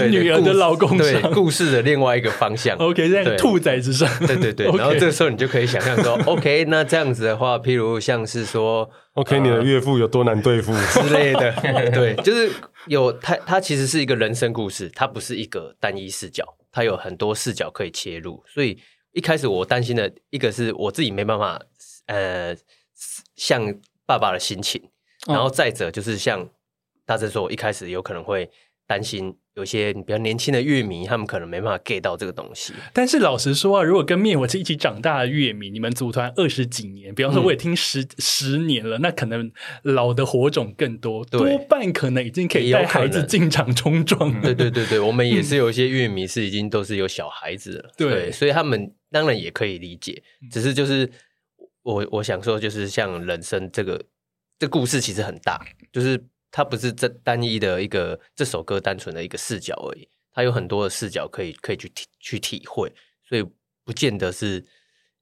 Speaker 1: 女儿的老公上
Speaker 5: 对，故事的另外一个方向。
Speaker 1: OK，在兔崽子上。
Speaker 5: 对对对，然后这个时候你就可以想象说，(laughs) OK，那这样子的话，譬如像是说
Speaker 2: ，OK，你的岳父有多难对付
Speaker 5: 之类的。对，就是有他，他其实是一个人生故事，它不是一个单一视角。它有很多视角可以切入，所以一开始我担心的一个是我自己没办法，呃，像爸爸的心情，然后再者就是像大正说，我一开始有可能会担心。有些比较年轻的乐迷，他们可能没办法 get 到这个东西。
Speaker 1: 但是老实说啊，如果跟灭火器一起长大的乐迷，你们组团二十几年，比方说我也听十、嗯、十年了，那可能老的火种更多，多半可能已经可以带孩子进场冲撞。
Speaker 5: 对对对对，我们也是有一些乐迷是已经都是有小孩子了，对，对，所以他们当然也可以理解。只是就是我我想说，就是像人生这个这故事其实很大，就是。它不是这单一的一个这首歌单纯的一个视角而已，它有很多的视角可以可以去体去体会，所以不见得是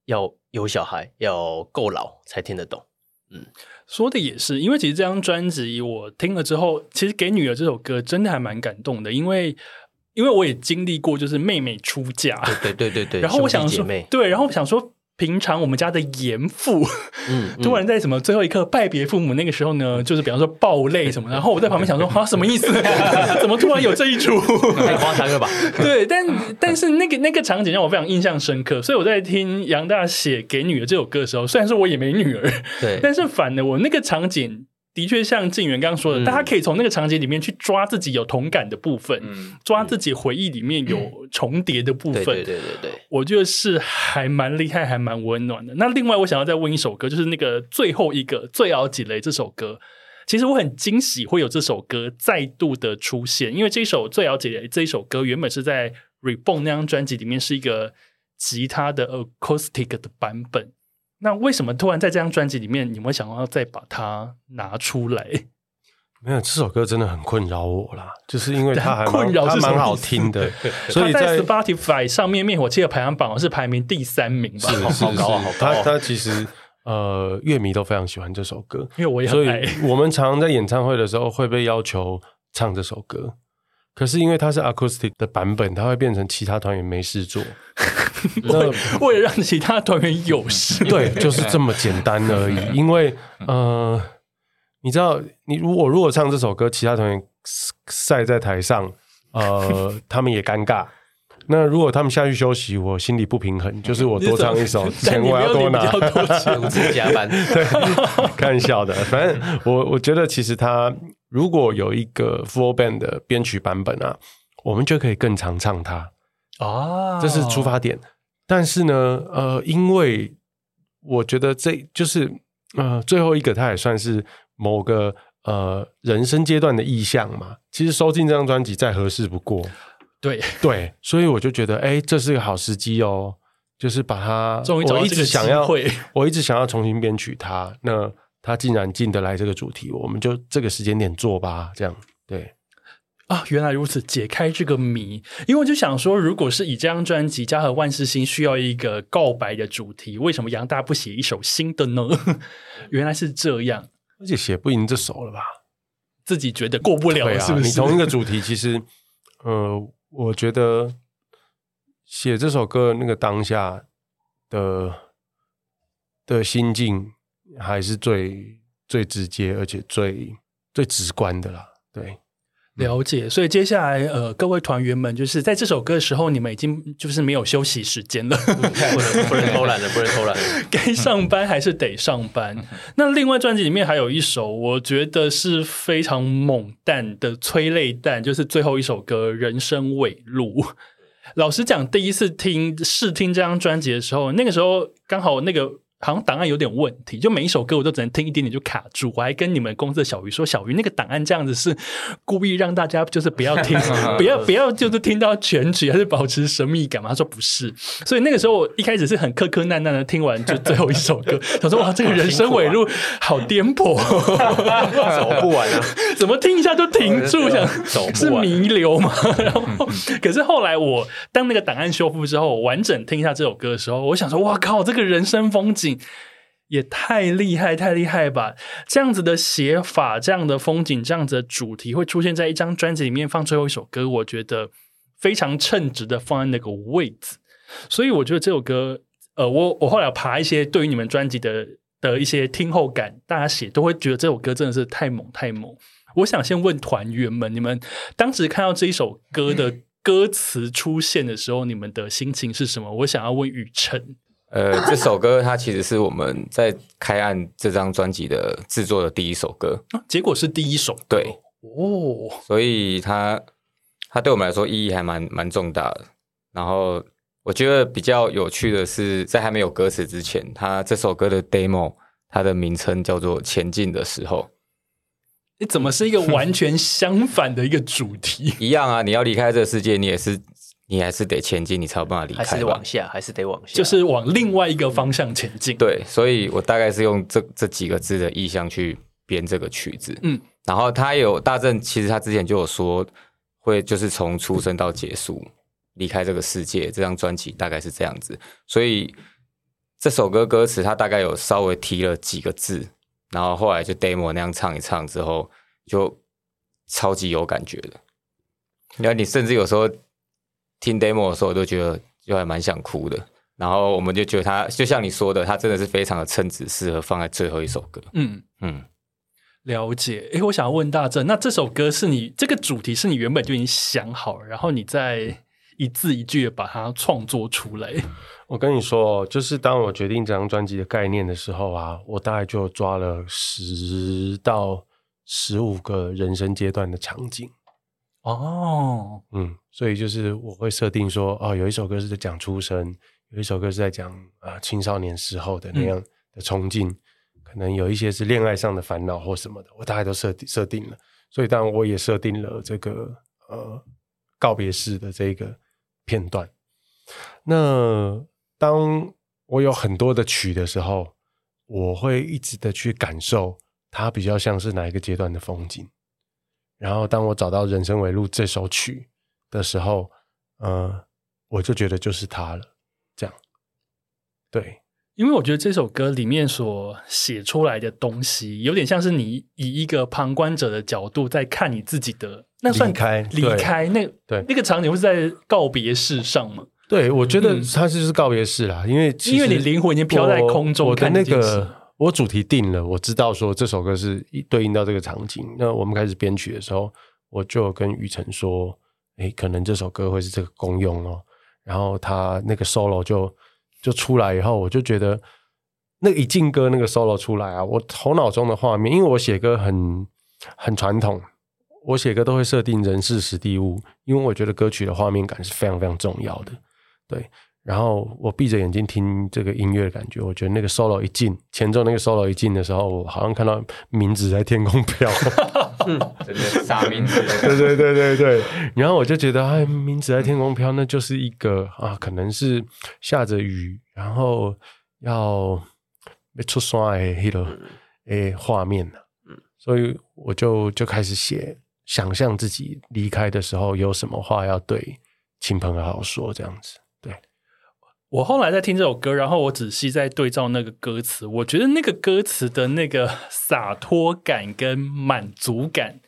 Speaker 5: 要有小孩要够老才听得懂。嗯，
Speaker 1: 说的也是，因为其实这张专辑我听了之后，其实给女儿这首歌真的还蛮感动的，因为因为我也经历过，就是妹妹出嫁，
Speaker 5: 对对对对 (laughs) 对，
Speaker 1: 然后我想说，对，然后我想说。平常我们家的严父，嗯，(laughs) 突然在什么最后一刻拜别父母那个时候呢，就是比方说爆泪什么，(laughs) 然后我在旁边想说啊，什么意思？(laughs) 怎么突然有这一出？
Speaker 5: 太夸张了吧？
Speaker 1: 对，但但是那个那个场景让我非常印象深刻，所以我在听杨大写给女儿这首歌的时候，虽然说我也没女儿，对，但是反的我那个场景。的确，像静源刚刚说的，大家可以从那个场景里面去抓自己有同感的部分，嗯、抓自己回忆里面有重叠的部分。对对对对，我觉得是还蛮厉害，还蛮温暖的。那另外，我想要再问一首歌，就是那个最后一个《最熬几雷》这首歌。其实我很惊喜会有这首歌再度的出现，因为这首《最后一个》这一首歌原本是在《Reborn》那张专辑里面是一个吉他的 acoustic 的版本。那为什么突然在这张专辑里面，你们想要再把它拿出来？
Speaker 2: 没有，这首歌真的很困扰我啦，就是因为它还困扰，它蛮好听的，所以在
Speaker 1: Spotify 上面灭火器的排行榜是排名第三名吧？
Speaker 2: 是是好高好高。他他其实呃，乐迷都非常喜欢这首歌，
Speaker 1: 因为我也。
Speaker 2: 所以我们常常在演唱会的时候会被要求唱这首歌。可是因为它是 acoustic 的版本，它会变成其他团员没事做。(laughs)
Speaker 1: 那为了让其他团员有事，
Speaker 2: 对，就是这么简单而已。(laughs) 因为呃，你知道，你如果如果唱这首歌，其他团员晒在台上，呃，(laughs) 他们也尴尬。那如果他们下去休息，我心里不平衡，就是我多唱一首，钱我要多拿，
Speaker 5: 五次加班。
Speaker 2: 对，开玩笑的。反正我我觉得，其实他如果有一个 full band 的编曲版本啊，我们就可以更常唱它啊，这是出发点。但是呢，呃，因为我觉得这就是呃最后一个，它也算是某个呃人生阶段的意向嘛。其实收进这张专辑再合适不过。
Speaker 1: 对
Speaker 2: 对，所以我就觉得，哎，这是个好时机哦，就是把它。
Speaker 1: 我一直想要，(laughs)
Speaker 2: 我一直想要重新编曲它，那它竟然进得来这个主题，我们就这个时间点做吧，这样对。
Speaker 1: 啊，原来如此，解开这个谜。因为我就想说，如果是以这张专辑《家和万事兴》需要一个告白的主题，为什么杨大不写一首新的呢？(laughs) 原来是这样，
Speaker 2: 而且写不赢这首了吧？
Speaker 1: 自己觉得过不了，是不是？
Speaker 2: 你同一个主题，其实，呃。我觉得写这首歌那个当下的的心境还是最最直接，而且最最直观的啦。对，
Speaker 1: 了解。所以接下来，呃，各位团员们，就是在这首歌的时候，你们已经就是没有休息时间了，不能
Speaker 5: 不能偷懒了，不能偷懒了，
Speaker 1: 该上班还是得上班。那另外专辑里面还有一首，我觉得是非常猛弹的催泪弹，就是最后一首歌《人生尾路》。老实讲，第一次听试听这张专辑的时候，那个时候刚好那个。好像档案有点问题，就每一首歌我都只能听一点点就卡住。我还跟你们公司的小鱼说：“小鱼，那个档案这样子是故意让大家就是不要听，(laughs) 不要不要就是听到全曲，还是保持神秘感嘛？”他说：“不是。”所以那个时候我一开始是很磕磕难难的听完就最后一首歌，(laughs) 他说：“哇，这个人生尾路好颠簸，
Speaker 5: 走不完啊！
Speaker 1: 怎么听一下就停住？想是弥留吗？” (laughs) 然后，可是后来我当那个档案修复之后，我完整听一下这首歌的时候，我想说：“哇靠，这个人生风景。”也太厉害，太厉害吧！这样子的写法，这样的风景，这样子的主题会出现在一张专辑里面，放最后一首歌，我觉得非常称职的放在那个位置。所以我觉得这首歌，呃，我我后来爬一些对于你们专辑的的一些听后感，大家写都会觉得这首歌真的是太猛太猛。我想先问团员们，你们当时看到这一首歌的歌词出现的时候，你们的心情是什么？我想要问雨辰。
Speaker 4: 呃，这首歌它其实是我们在开案这张专辑的制作的第一首歌，
Speaker 1: 啊、结果是第一首，
Speaker 4: 对
Speaker 1: 哦，
Speaker 4: 所以它它对我们来说意义还蛮蛮重大的。然后我觉得比较有趣的是，在还没有歌词之前，它这首歌的 demo 它的名称叫做《前进的时候》。
Speaker 1: 你怎么是一个完全相反的一个主题？(laughs)
Speaker 4: 一样啊，你要离开这个世界，你也是。你还是得前进，你才有办法离开。
Speaker 5: 还是往下，还是得往下，
Speaker 1: 就是往另外一个方向前进。
Speaker 4: 对，所以我大概是用这这几个字的意象去编这个曲子。嗯，然后他有大正，其实他之前就有说会就是从出生到结束离开这个世界，这张专辑大概是这样子。所以这首歌歌词他大概有稍微提了几个字，然后后来就 demo 那样唱一唱之后，就超级有感觉的。然后你甚至有时候。听 demo 的时候，我都觉得就还蛮想哭的。然后我们就觉得他就像你说的，他真的是非常的称职，适合放在最后一首歌。嗯嗯，
Speaker 1: 了解。哎，我想要问大正，那这首歌是你这个主题是你原本就已经想好了，然后你再一字一句的把它创作出来？
Speaker 2: 我跟你说，就是当我决定这张专辑的概念的时候啊，我大概就抓了十到十五个人生阶段的场景。哦，嗯，所以就是我会设定说，哦，有一首歌是在讲出生。有一首歌是在讲啊青少年时候的那样的冲劲，嗯、可能有一些是恋爱上的烦恼或什么的，我大概都设定设定了。所以当然我也设定了这个呃告别式的这个片段。那当我有很多的曲的时候，我会一直的去感受它比较像是哪一个阶段的风景。然后当我找到《人生为路》这首曲的时候，呃，我就觉得就是它了。这样，对，
Speaker 1: 因为我觉得这首歌里面所写出来的东西，有点像是你以一个旁观者的角度在看你自己的，那算离开离开那对那个场景，会是在告别式上吗？
Speaker 2: 对，我觉得它就是告别式啦，嗯、因为
Speaker 1: 因为你灵魂已经飘在空中，
Speaker 2: 我的那个我主题定了，我知道说这首歌是对应到这个场景。那我们开始编曲的时候，我就跟雨辰说，哎，可能这首歌会是这个功用哦。然后他那个 solo 就就出来以后，我就觉得那一进歌那个 solo 出来啊，我头脑中的画面，因为我写歌很很传统，我写歌都会设定人事时地物，因为我觉得歌曲的画面感是非常非常重要的，对。然后我闭着眼睛听这个音乐的感觉，我觉得那个 solo 一进，前奏那个 solo 一进的时候，我好像看到名字在天空飘，
Speaker 4: 真的傻名字，(laughs)
Speaker 2: 对对对对对。然后我就觉得，哎，名字在天空飘，那就是一个啊，可能是下着雨，然后要出山的那个诶画面呢。所以我就就开始写，想象自己离开的时候有什么话要对亲朋好友说，这样子。
Speaker 1: 我后来在听这首歌，然后我仔细在对照那个歌词，我觉得那个歌词的那个洒脱感跟满足感，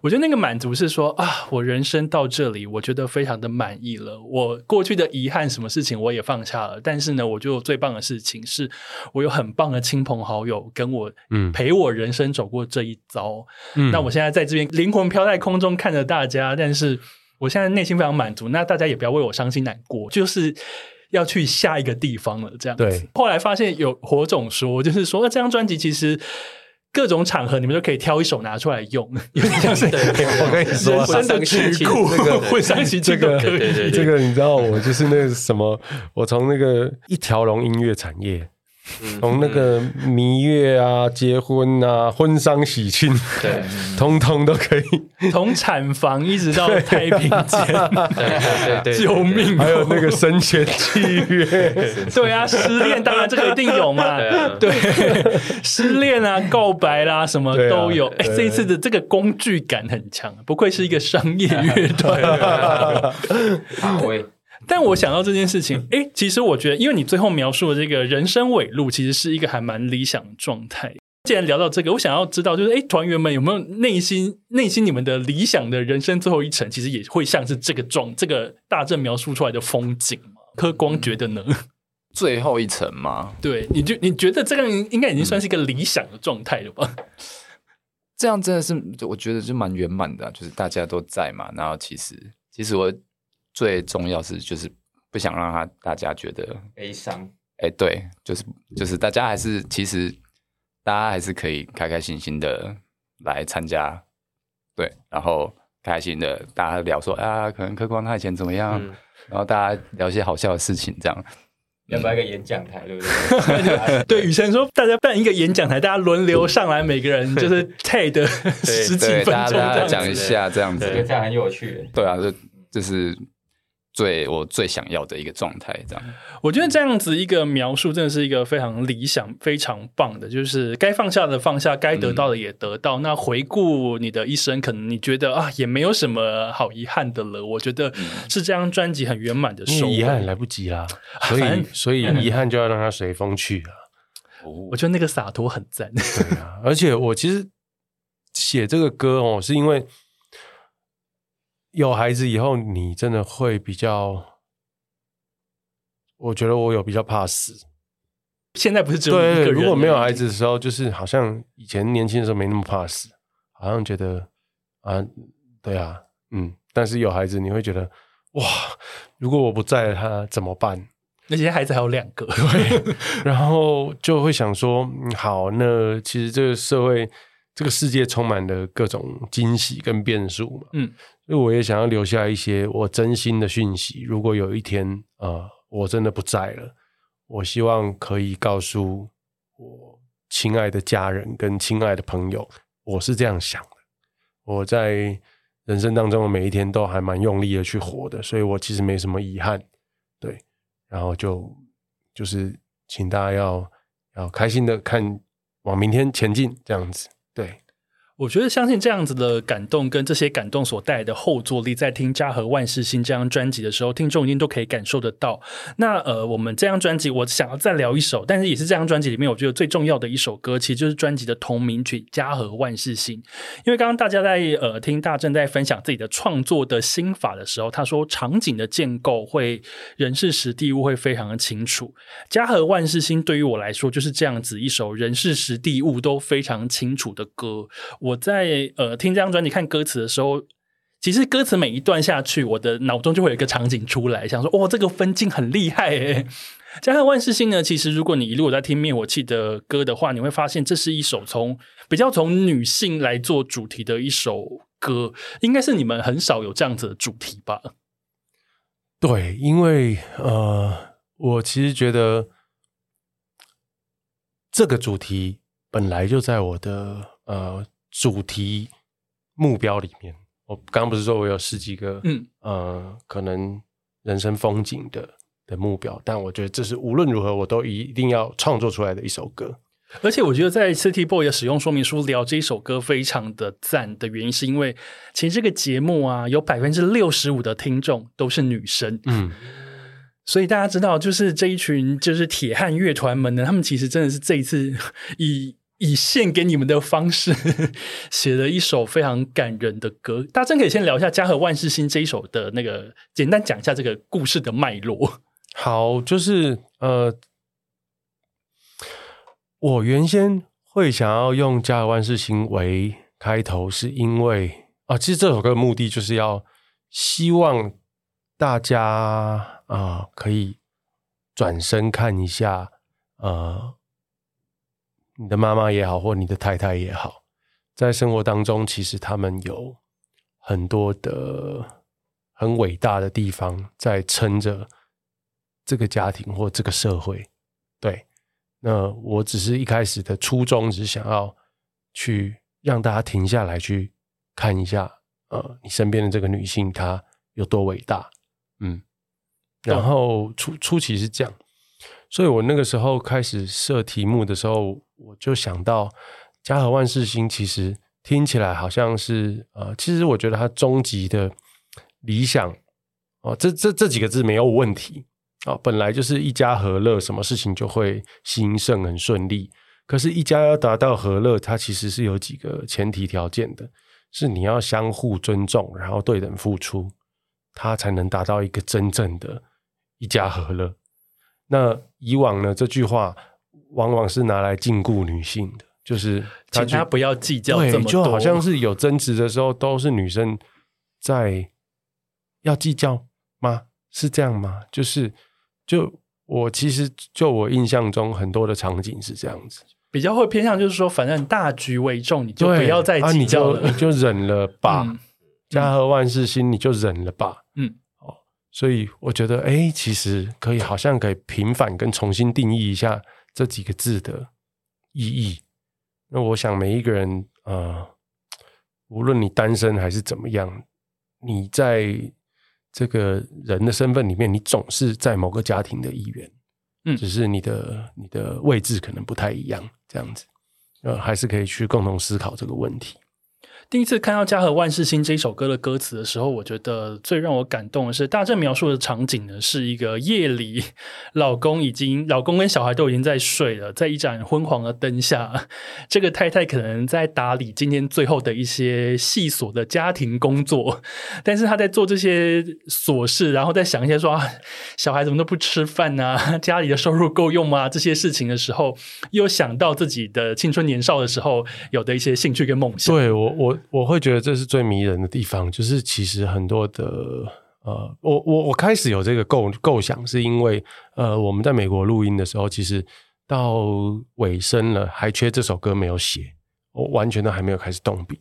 Speaker 1: 我觉得那个满足是说啊，我人生到这里，我觉得非常的满意了。我过去的遗憾，什么事情我也放下了。但是呢，我觉得最棒的事情是我有很棒的亲朋好友跟我，嗯，陪我人生走过这一遭。嗯，那我现在在这边灵魂飘在空中看着大家，但是我现在内心非常满足。那大家也不要为我伤心难过，就是。要去下一个地方了，这样子。对。后来发现有火种说，就是说，这张专辑其实各种场合你们都可以挑一首拿出来用，(laughs) 有点像是
Speaker 2: 我跟你说，
Speaker 1: 人生的曲库，那个 (laughs) 会伤心，
Speaker 2: 这个这个你知道，我就是那个什么，我从那个一条龙音乐产业。从那个蜜月啊、结婚啊、婚丧喜庆，对，通通都可以。
Speaker 1: 从产房一直到太平间，对对对，救命！
Speaker 2: 还有那个生前契约，(laughs)
Speaker 1: 对啊，失恋当然这个一定有嘛，对，失恋啊、告白啦，什么都有。哎，这一次的这个工具感很强，不愧是一个商业乐团。(laughs)
Speaker 4: 好喂。
Speaker 1: 但我想到这件事情，哎，其实我觉得，因为你最后描述的这个人生尾路，其实是一个还蛮理想的状态。既然聊到这个，我想要知道，就是哎，团员们有没有内心内心你们的理想的人生最后一程，其实也会像是这个状这个大正描述出来的风景吗？柯光觉得呢？
Speaker 3: 最后一层吗？
Speaker 1: 对，你就你觉得这个应该已经算是一个理想的状态了吧？
Speaker 3: 这样真的是，我觉得就蛮圆满的，就是大家都在嘛。然后其实，其实我。最重要是就是不想让他大家觉得
Speaker 4: 悲伤，
Speaker 3: 哎，对，就是就是大家还是其实大家还是可以开开心心的来参加，对，然后开心的大家聊说啊，可能柯光他以前怎么样，嗯、然后大家聊一些好笑的事情，这样 (laughs)
Speaker 4: 要不要一个演讲台，对不对？(laughs) (laughs)
Speaker 1: 对，雨辰说大家办一个演讲台，大家轮流上来，每个人就是 TED 十几分钟，
Speaker 3: 大家讲一下这样子，
Speaker 4: 这样很有趣。
Speaker 3: 对啊，就就是。最我最想要的一个状态，这样。
Speaker 1: 我觉得这样子一个描述，真的是一个非常理想、非常棒的。就是该放下的放下，该得到的也得到。嗯、那回顾你的一生，可能你觉得啊，也没有什么好遗憾的了。我觉得是这张专辑很圆满的收。
Speaker 2: 遗憾来不及啦，所以所以遗憾就要让它随风去啊。
Speaker 1: 我觉得那个洒脱很赞。
Speaker 2: 对啊，而且我其实写这个歌哦，是因为。有孩子以后，你真的会比较，我觉得我有比较怕死。
Speaker 1: 现在不是只有一个人，
Speaker 2: 如果没有孩子的时候，就是好像以前年轻的时候没那么怕死，好像觉得啊，对啊，嗯。但是有孩子，你会觉得哇，如果我不在了，他怎么办？
Speaker 1: 那些孩子还有两个，
Speaker 2: 对，然后就会想说，好，那其实这个社会、这个世界充满了各种惊喜跟变数嘛，嗯，所以我也想要留下一些我真心的讯息。如果有一天，呃，我真的不在了。我希望可以告诉我亲爱的家人跟亲爱的朋友，我是这样想的。我在人生当中的每一天都还蛮用力的去活的，所以我其实没什么遗憾。对，然后就就是请大家要要开心的看，往明天前进，这样子。对。
Speaker 1: 我觉得相信这样子的感动跟这些感动所带来的后坐力，在听《家和万事兴》这张专辑的时候，听众一定都可以感受得到。那呃，我们这张专辑，我想要再聊一首，但是也是这张专辑里面我觉得最重要的一首歌，其实就是专辑的同名曲《家和万事兴》。因为刚刚大家在呃听大正在分享自己的创作的心法的时候，他说场景的建构会人事时地物会非常的清楚，《家和万事兴》对于我来说就是这样子一首人事时地物都非常清楚的歌。我我在呃听这张专辑看歌词的时候，其实歌词每一段下去，我的脑中就会有一个场景出来，想说：“哦，这个分镜很厉害诶。”加上万事兴呢，其实如果你如果在听灭火器的歌的话，你会发现这是一首从比较从女性来做主题的一首歌，应该是你们很少有这样子的主题吧？
Speaker 2: 对，因为呃，我其实觉得这个主题本来就在我的呃。主题目标里面，我刚刚不是说我有十几个，嗯呃，可能人生风景的的目标，但我觉得这是无论如何我都一定要创作出来的一首歌。
Speaker 1: 而且我觉得在 City Boy 的使用说明书聊这一首歌非常的赞的原因，是因为其实这个节目啊，有百分之六十五的听众都是女生，嗯，所以大家知道，就是这一群就是铁汉乐团们呢，他们其实真的是这一次 (laughs) 以。以献给你们的方式 (laughs) 写了一首非常感人的歌，大家真可以先聊一下《家和万事兴》这一首的那个，简单讲一下这个故事的脉络。
Speaker 2: 好，就是呃，我原先会想要用《家和万事兴》为开头，是因为啊，其实这首歌的目的就是要希望大家啊、可以转身看一下呃。你的妈妈也好，或你的太太也好，在生活当中，其实他们有很多的很伟大的地方在撑着这个家庭或这个社会。对，那我只是一开始的初衷，只是想要去让大家停下来，去看一下，呃，你身边的这个女性她有多伟大。嗯，然后初初期是这样。所以我那个时候开始设题目的时候，我就想到“家和万事兴”，其实听起来好像是呃，其实我觉得它终极的理想哦，这这这几个字没有问题啊，本来就是一家和乐，什么事情就会兴盛很顺利。可是，一家要达到和乐，它其实是有几个前提条件的，是你要相互尊重，然后对等付出，它才能达到一个真正的一家和乐。那以往呢？这句话往往是拿来禁锢女性的，就是
Speaker 1: 请她不要计较这么多，
Speaker 2: 就好像是有争执的时候，都是女生在要计较吗？是这样吗？就是，就我其实就我印象中很多的场景是这样子，
Speaker 1: 比较会偏向就是说，反正大局为重，你就不要再计较了，
Speaker 2: 啊、你就你就忍了吧。嗯、家和万事兴，你就忍了吧。嗯。所以我觉得，哎，其实可以，好像可以平反跟重新定义一下这几个字的意义。那我想，每一个人，呃，无论你单身还是怎么样，你在这个人的身份里面，你总是在某个家庭的一员，嗯，只是你的你的位置可能不太一样，这样子，呃，还是可以去共同思考这个问题。
Speaker 1: 第一次看到《家和万事兴》这一首歌的歌词的时候，我觉得最让我感动的是，大正描述的场景呢，是一个夜里，老公已经，老公跟小孩都已经在睡了，在一盏昏黄的灯下，这个太太可能在打理今天最后的一些细琐的家庭工作，但是她在做这些琐事，然后在想一些说啊，小孩怎么都不吃饭啊，家里的收入够用吗？这些事情的时候，又想到自己的青春年少的时候有的一些兴趣跟梦想。
Speaker 2: 对，我我。我会觉得这是最迷人的地方，就是其实很多的呃，我我我开始有这个构构想，是因为呃，我们在美国录音的时候，其实到尾声了，还缺这首歌没有写，我完全都还没有开始动笔。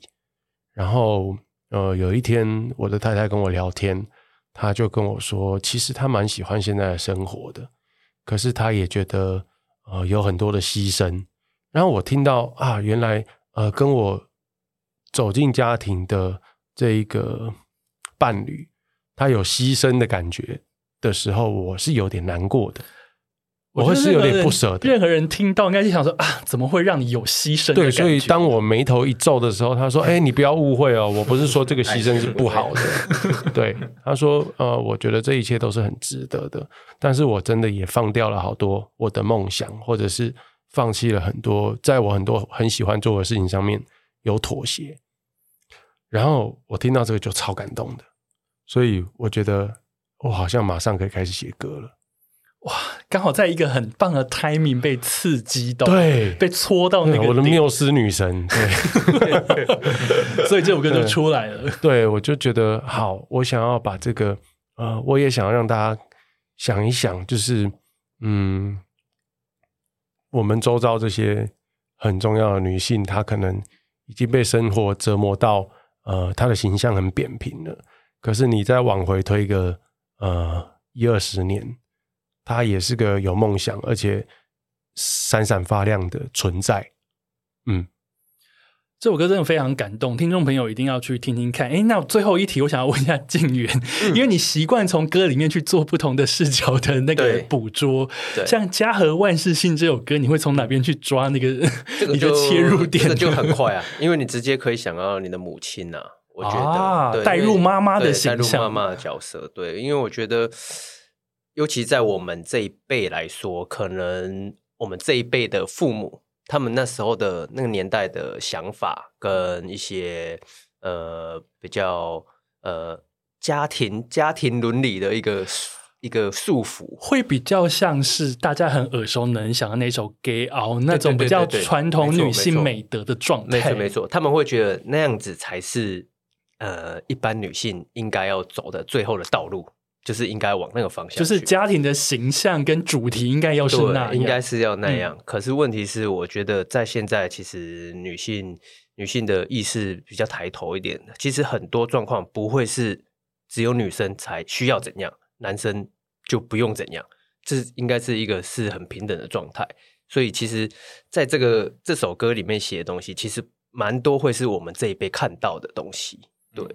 Speaker 2: 然后呃，有一天我的太太跟我聊天，她就跟我说，其实她蛮喜欢现在的生活的，可是她也觉得呃有很多的牺牲。然后我听到啊，原来呃跟我。走进家庭的这一个伴侣，他有牺牲的感觉的时候，我是有点难过的，我会是有点不舍的。
Speaker 1: 任何人听到应该就想说啊，怎么会让你有牺牲？
Speaker 2: 对，所以当我眉头一皱的时候，他说：“ (laughs) 哎，你不要误会哦，我不是说这个牺牲是不好的。” (laughs) 对，他说：“呃，我觉得这一切都是很值得的，但是我真的也放掉了好多我的梦想，或者是放弃了很多在我很多很喜欢做的事情上面。”有妥协，然后我听到这个就超感动的，所以我觉得我好像马上可以开始写歌了。
Speaker 1: 哇，刚好在一个很棒的 timing 被刺激到，
Speaker 2: 对，
Speaker 1: 被戳到那个
Speaker 2: 我的缪斯女神，对，(laughs)
Speaker 1: 所以这首歌就出来了。
Speaker 2: 对，我就觉得好，我想要把这个，呃，我也想要让大家想一想，就是嗯，我们周遭这些很重要的女性，她可能。已经被生活折磨到，呃，他的形象很扁平了。可是你再往回推个，呃，一二十年，他也是个有梦想而且闪闪发亮的存在，嗯。
Speaker 1: 这首歌真的非常感动，听众朋友一定要去听听看。诶，那最后一题，我想要问一下静源，嗯、因为你习惯从歌里面去做不同的视角的那个捕捉，像《家和万事兴》这首歌，你会从哪边去抓那个 (laughs) 你的切入点？
Speaker 5: 这个就很 (laughs) 快啊，因为你直接可以想到你的母亲呐、啊，我觉得、
Speaker 1: 啊、带入妈妈的形象，
Speaker 5: 带入妈妈的角色。对，因为我觉得，尤其在我们这一辈来说，可能我们这一辈的父母。他们那时候的那个年代的想法，跟一些呃比较呃家庭家庭伦理的一个一个束缚，
Speaker 1: 会比较像是大家很耳熟能详的那首《Gay Out》那种比较传统女性美德的状态。
Speaker 5: 没错没错，他们会觉得那样子才是呃一般女性应该要走的最后的道路。就是应该往那个方向，
Speaker 1: 就是家庭的形象跟主题应该要是那样，
Speaker 5: 应该是要那样。嗯、可是问题是，我觉得在现在，其实女性女性的意识比较抬头一点。其实很多状况不会是只有女生才需要怎样，男生就不用怎样。这应该是一个是很平等的状态。所以，其实在这个这首歌里面写的东西，其实蛮多会是我们这一辈看到的东西。对。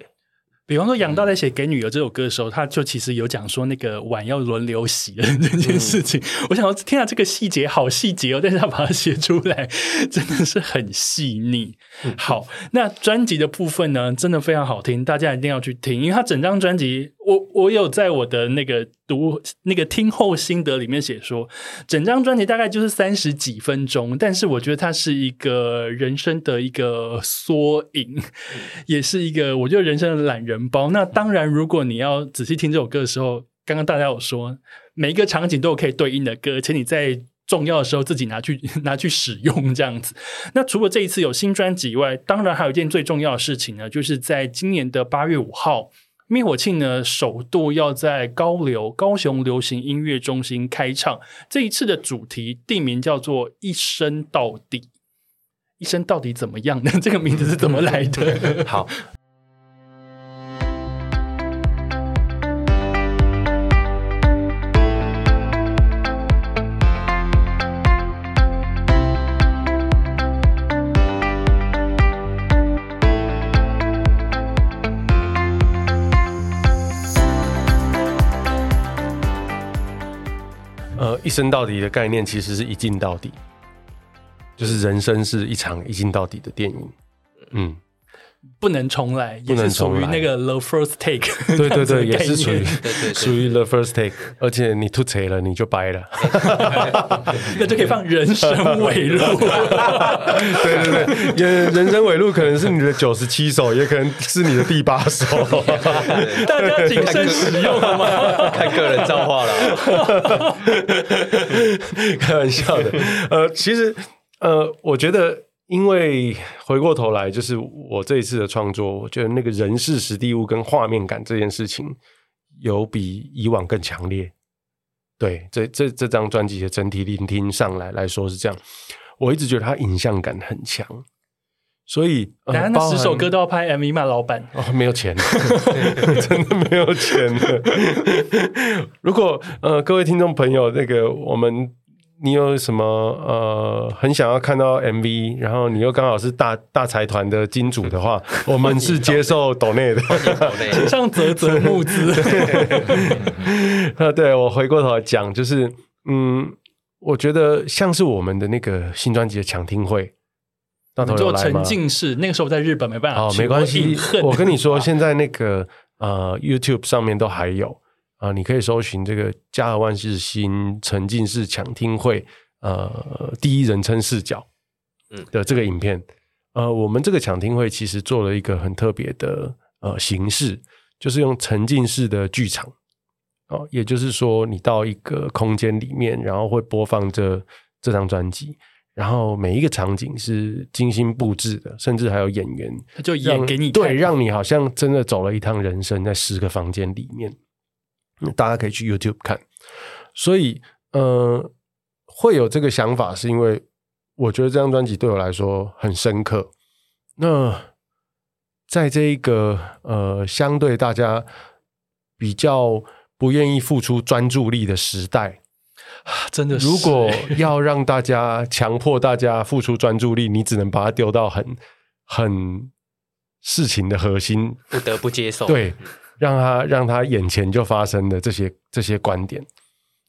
Speaker 1: 比方说，杨大在写《给女儿》这首歌的时候，他就其实有讲说那个碗要轮流洗的这件事情。嗯、我想说，天啊，这个细节好细节哦，但是他把它写出来，真的是很细腻。好，那专辑的部分呢，真的非常好听，大家一定要去听，因为他整张专辑，我我有在我的那个读那个听后心得里面写说，整张专辑大概就是三十几分钟，但是我觉得它是一个人生的一个缩影，也是一个我觉得人生的懒人。包。那当然，如果你要仔细听这首歌的时候，刚刚大家有说，每一个场景都有可以对应的歌，而且你在重要的时候自己拿去 (laughs) 拿去使用这样子。那除了这一次有新专辑以外，当然还有一件最重要的事情呢，就是在今年的八月五号，灭火器呢首度要在高流高雄流行音乐中心开唱。这一次的主题地名叫做“一生到底”，一生到底怎么样呢？(laughs) 这个名字是怎么来的？(laughs)
Speaker 2: 好。一生到底的概念其实是一镜到底，就是人生是一场一镜到底的电影。嗯，
Speaker 1: 不能重来，也是属于那个 the first take。(laughs)
Speaker 2: 对对 (laughs) 对，也是属于属于 the first take。而且你吐槽了，你就掰了，(laughs)
Speaker 1: 那就可以放人生尾路。
Speaker 2: 对对对，人生尾路可能是你的九十七首，也可能是你的第八首。
Speaker 1: 大家谨慎使用好吗？
Speaker 5: 看个人造化了。
Speaker 2: 开玩笑的。呃，其实呃，我觉得。因为回过头来，就是我这一次的创作，我觉得那个人事、实地物跟画面感这件事情，有比以往更强烈。对，这这这张专辑的整体聆听上来来说是这样。我一直觉得它影像感很强，所以
Speaker 1: 等下那十首歌都要拍 MV 吗？老板
Speaker 2: 哦，没有钱，(laughs) 真的没有钱的。如果呃，各位听众朋友，那个我们。你有什么呃很想要看到 MV，然后你又刚好是大大财团的金主的话，(laughs) 我们是接受抖内的，
Speaker 1: 请上啧啧募资。
Speaker 2: 啊，(laughs) 对，我回过头来讲，就是嗯，我觉得像是我们的那个新专辑的抢听会，到头
Speaker 1: 做沉浸式，那个时候在日本没办法
Speaker 2: 哦，没关系，我跟你说，现在那个呃 YouTube 上面都还有。啊，你可以搜寻这个家和万事兴沉浸式抢听会，呃，第一人称视角，嗯的这个影片，呃，我们这个抢听会其实做了一个很特别的呃形式，就是用沉浸式的剧场，哦，也就是说，你到一个空间里面，然后会播放这这张专辑，然后每一个场景是精心布置的，甚至还有演员，
Speaker 1: 就演给你，
Speaker 2: 对，让你好像真的走了一趟人生，在十个房间里面。大家可以去 YouTube 看，所以呃，会有这个想法，是因为我觉得这张专辑对我来说很深刻。那在这一个呃，相对大家比较不愿意付出专注力的时代，
Speaker 1: 真的是，
Speaker 2: 如 (laughs) 果要让大家强迫大家付出专注力，你只能把它丢到很很事情的核心，
Speaker 5: 不得不接受。
Speaker 2: 对。让他让他眼前就发生的这些这些观点，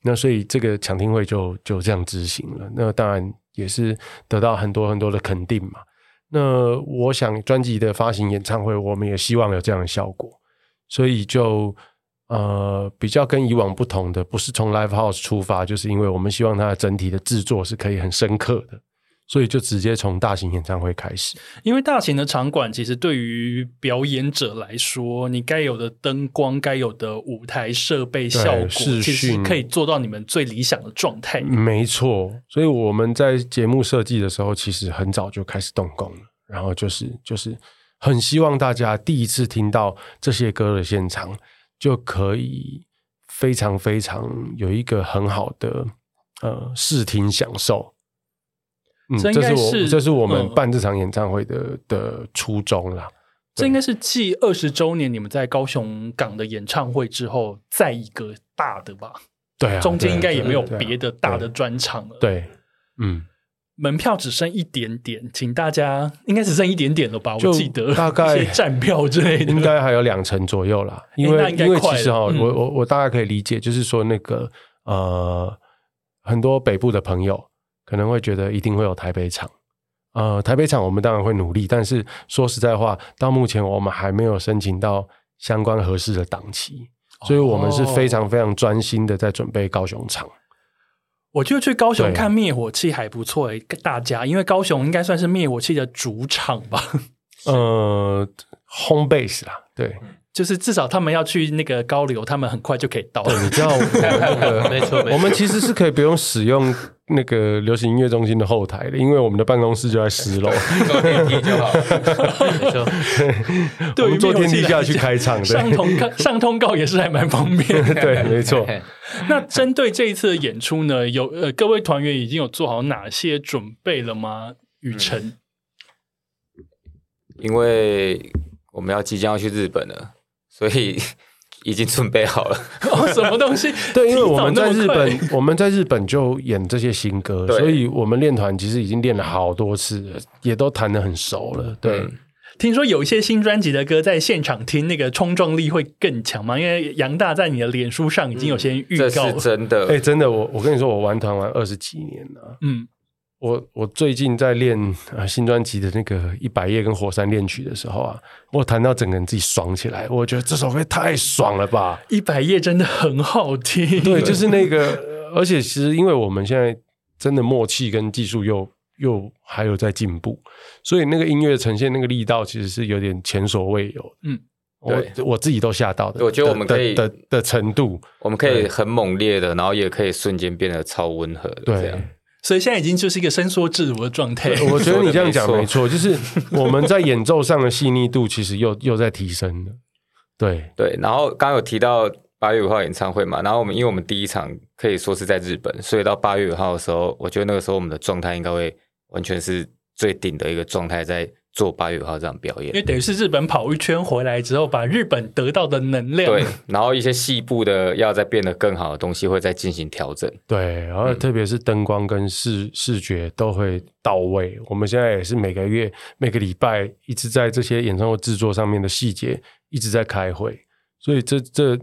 Speaker 2: 那所以这个抢听会就就这样执行了。那当然也是得到很多很多的肯定嘛。那我想专辑的发行演唱会，我们也希望有这样的效果，所以就呃比较跟以往不同的，不是从 Live House 出发，就是因为我们希望它的整体的制作是可以很深刻的。所以就直接从大型演唱会开始，
Speaker 1: 因为大型的场馆其实对于表演者来说，你该有的灯光、该有的舞台设备效果，其实可以做到你们最理想的状态。
Speaker 2: 没错，所以我们在节目设计的时候，其实很早就开始动工了。然后就是就是很希望大家第一次听到这些歌的现场，就可以非常非常有一个很好的呃视听享受。嗯，这是我这是我们办这场演唱会的、嗯、的初衷啦。
Speaker 1: 这应该是继二十周年你们在高雄港的演唱会之后，再一个大的吧？
Speaker 2: 对啊，
Speaker 1: 中间应该也没有别的大的专场了。
Speaker 2: 对，嗯，
Speaker 1: 门票只剩一点点，请大家应该只剩一点点了吧？我记得
Speaker 2: 大概
Speaker 1: 站票之类的，
Speaker 2: 应该还有两成左右啦。因为因为其实哈，我我我大概可以理解，就是说那个呃，很多北部的朋友。可能会觉得一定会有台北场，呃，台北场我们当然会努力，但是说实在话，到目前我们还没有申请到相关合适的档期，所以我们是非常非常专心的在准备高雄场。
Speaker 1: 我就去高雄看灭火器还不错诶、欸，大家，因为高雄应该算是灭火器的主场吧？
Speaker 2: 呃，home base 啦，对。
Speaker 1: 就是至少他们要去那个高流，他们很快就可以到。
Speaker 2: 对，你知道，(laughs) 没错，我们其实是可以不用使用那个流行音乐中心的后台的，因为我们的办公室就在十楼，坐电梯就好。(laughs) 没错，对，我们坐电梯下去开场，
Speaker 1: 上通告 (laughs) 上通告也是还蛮方便的。
Speaker 2: 对，没错。
Speaker 1: 那针对这一次的演出呢，有呃各位团员已经有做好哪些准备了吗？雨辰，
Speaker 4: 因为我们要即将要去日本了。所以已经准备好了。(laughs)
Speaker 1: 哦，什么东西？(laughs)
Speaker 2: 对，因为我们在日本，(laughs) 我们在日本就演这些新歌，所以我们练团其实已经练了好多次了，也都弹得很熟了。对，嗯、
Speaker 1: 听说有一些新专辑的歌在现场听，那个冲撞力会更强吗？因为杨大在你的脸书上已经有些预告了，
Speaker 4: 这是真的。
Speaker 2: 哎、欸，真的，我我跟你说，我玩团玩二十几年了。嗯。我我最近在练呃新专辑的那个一百页跟火山恋曲的时候啊，我弹到整个人自己爽起来，我觉得这首歌太爽了吧！
Speaker 1: 一百页真的很好听，
Speaker 2: 对，就是那个，(laughs) 而且其实因为我们现在真的默契跟技术又又还有在进步，所以那个音乐呈现那个力道其实是有点前所未有。嗯，我我自己都吓到的。
Speaker 4: 我觉得我们可以
Speaker 2: 的的，的程度，
Speaker 4: 我们可以很猛烈的，然后也可以瞬间变得超温和的，这样。
Speaker 1: 所以现在已经就是一个伸缩自如的状态。
Speaker 2: 我觉得你这样讲没错，就是我们在演奏上的细腻度其实又又在提升了。对
Speaker 4: 对，然后刚刚有提到八月五号演唱会嘛，然后我们因为我们第一场可以说是在日本，所以到八月五号的时候，我觉得那个时候我们的状态应该会完全是最顶的一个状态在。做八月五号这样表演，
Speaker 1: 因为等于是日本跑一圈回来之后，把日本得到的能量，
Speaker 4: 对，然后一些细部的要再变得更好的东西会再进行调整，
Speaker 2: 对，然后特别是灯光跟视、嗯、视觉都会到位。我们现在也是每个月每个礼拜一直在这些演唱会制作上面的细节一直在开会，所以这这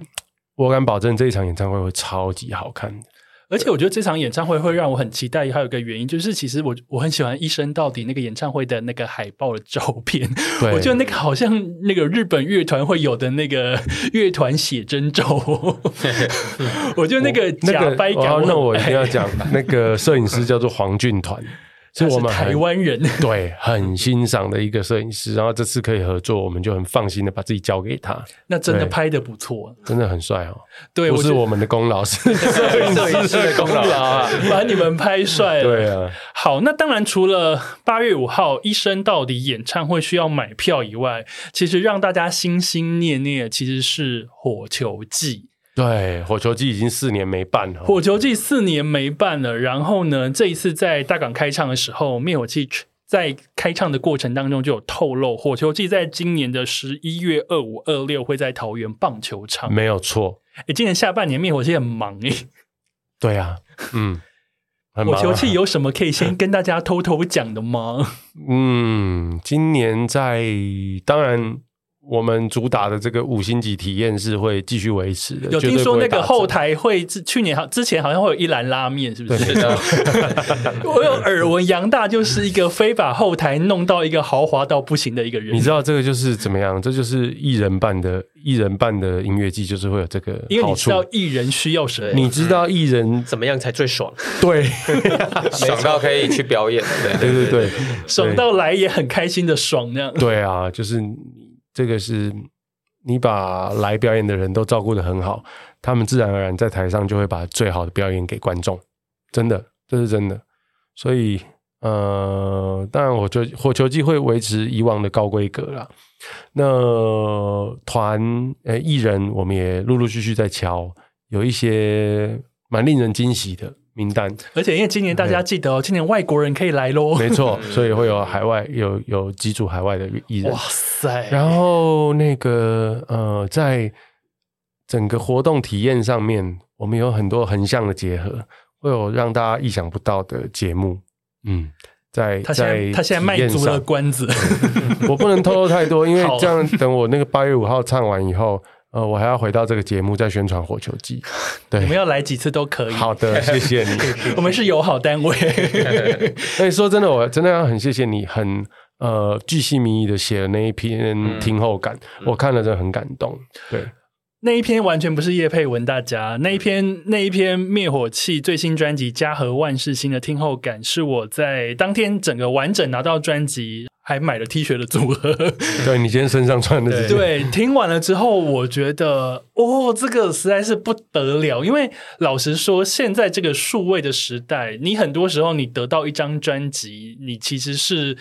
Speaker 2: 我敢保证这一场演唱会会超级好看的。
Speaker 1: 而且我觉得这场演唱会会让我很期待，还有一个原因就是，其实我我很喜欢《一生到底》那个演唱会的那个海报的照片，我觉得那个好像那个日本乐团会有的那个乐团写真照，(laughs) 我觉得那个假掰感
Speaker 2: 我，那我一定要讲，那个摄影师叫做黄俊团。是我们
Speaker 1: 台湾人，(laughs)
Speaker 2: 对，很欣赏的一个摄影师，然后这次可以合作，我们就很放心的把自己交给他。
Speaker 1: 那真的拍的不错，
Speaker 2: 真的很帅哦。
Speaker 1: 对，
Speaker 2: 不是我们的功劳，是 (laughs) 摄影师的功劳啊，
Speaker 1: 把你们拍帅了。
Speaker 2: 对啊，
Speaker 1: 好，那当然除了八月五号一生到底演唱会需要买票以外，其实让大家心心念念其实是火球祭。
Speaker 2: 对，火球季已经四年没办了。
Speaker 1: 火球季四年没办了，然后呢，这一次在大港开唱的时候，灭火器在开唱的过程当中就有透露，火球季在今年的十一月二五、二六会在桃园棒球场。
Speaker 2: 没有错，
Speaker 1: 哎，今年下半年灭火器很忙哎。
Speaker 2: 对啊，嗯，
Speaker 1: 火球器有什么可以先跟大家偷偷讲的吗？
Speaker 2: 嗯，今年在当然。我们主打的这个五星级体验是会继续维持的。
Speaker 1: 有听说那个后台会，去年好之前好像会有一兰拉面，是不是？(laughs) 我有耳闻，杨大就是一个非把后台弄到一个豪华到不行的一个人。
Speaker 2: 你知道这个就是怎么样？这就是艺人办的艺人办的音乐季，就是会有这个。
Speaker 1: 因为你知道艺人需要谁，
Speaker 2: 你知道艺人
Speaker 5: 怎么样才最爽？
Speaker 2: 对，(laughs)
Speaker 4: 爽到可以去表演。
Speaker 2: 对对对，
Speaker 1: 爽到来也很开心的爽那样。
Speaker 2: 对啊，就是。这个是你把来表演的人都照顾得很好，他们自然而然在台上就会把最好的表演给观众，真的，这是真的。所以，呃，当然，我就火球祭会维持以往的高规格啦。那团呃艺人，我们也陆陆续续在敲，有一些蛮令人惊喜的。名单，
Speaker 1: 而且因为今年大家记得哦，今年外国人可以来喽。
Speaker 2: 没错，(laughs) 所以会有海外有有几组海外的艺人。
Speaker 1: 哇塞！
Speaker 2: 然后那个呃，在整个活动体验上面，我们有很多横向的结合，会有让大家意想不到的节目。嗯，在
Speaker 1: 他现在，在他现在卖足了关子，
Speaker 2: 我不能透露太多，因为这样等我那个八月五号唱完以后。呃，我还要回到这个节目再宣传火球祭，(laughs) 对，
Speaker 1: 你们要来几次都可以。
Speaker 2: 好的，谢谢你，(laughs)
Speaker 1: 我们是友好单位。
Speaker 2: 所 (laughs) 以说真的，我真的要很谢谢你，很呃巨细靡遗的写了那一篇听后感，嗯、我看了真的很感动。对，
Speaker 1: 那一篇完全不是叶佩文，大家那一篇那一篇灭火器最新专辑《家和万事兴》的听后感，是我在当天整个完整拿到专辑。还买了 T 恤的组合，(laughs)
Speaker 2: 对，你今天身上穿的这件。
Speaker 1: 对，听完了之后，我觉得哦，这个实在是不得了。因为老实说，现在这个数位的时代，你很多时候你得到一张专辑，你其实是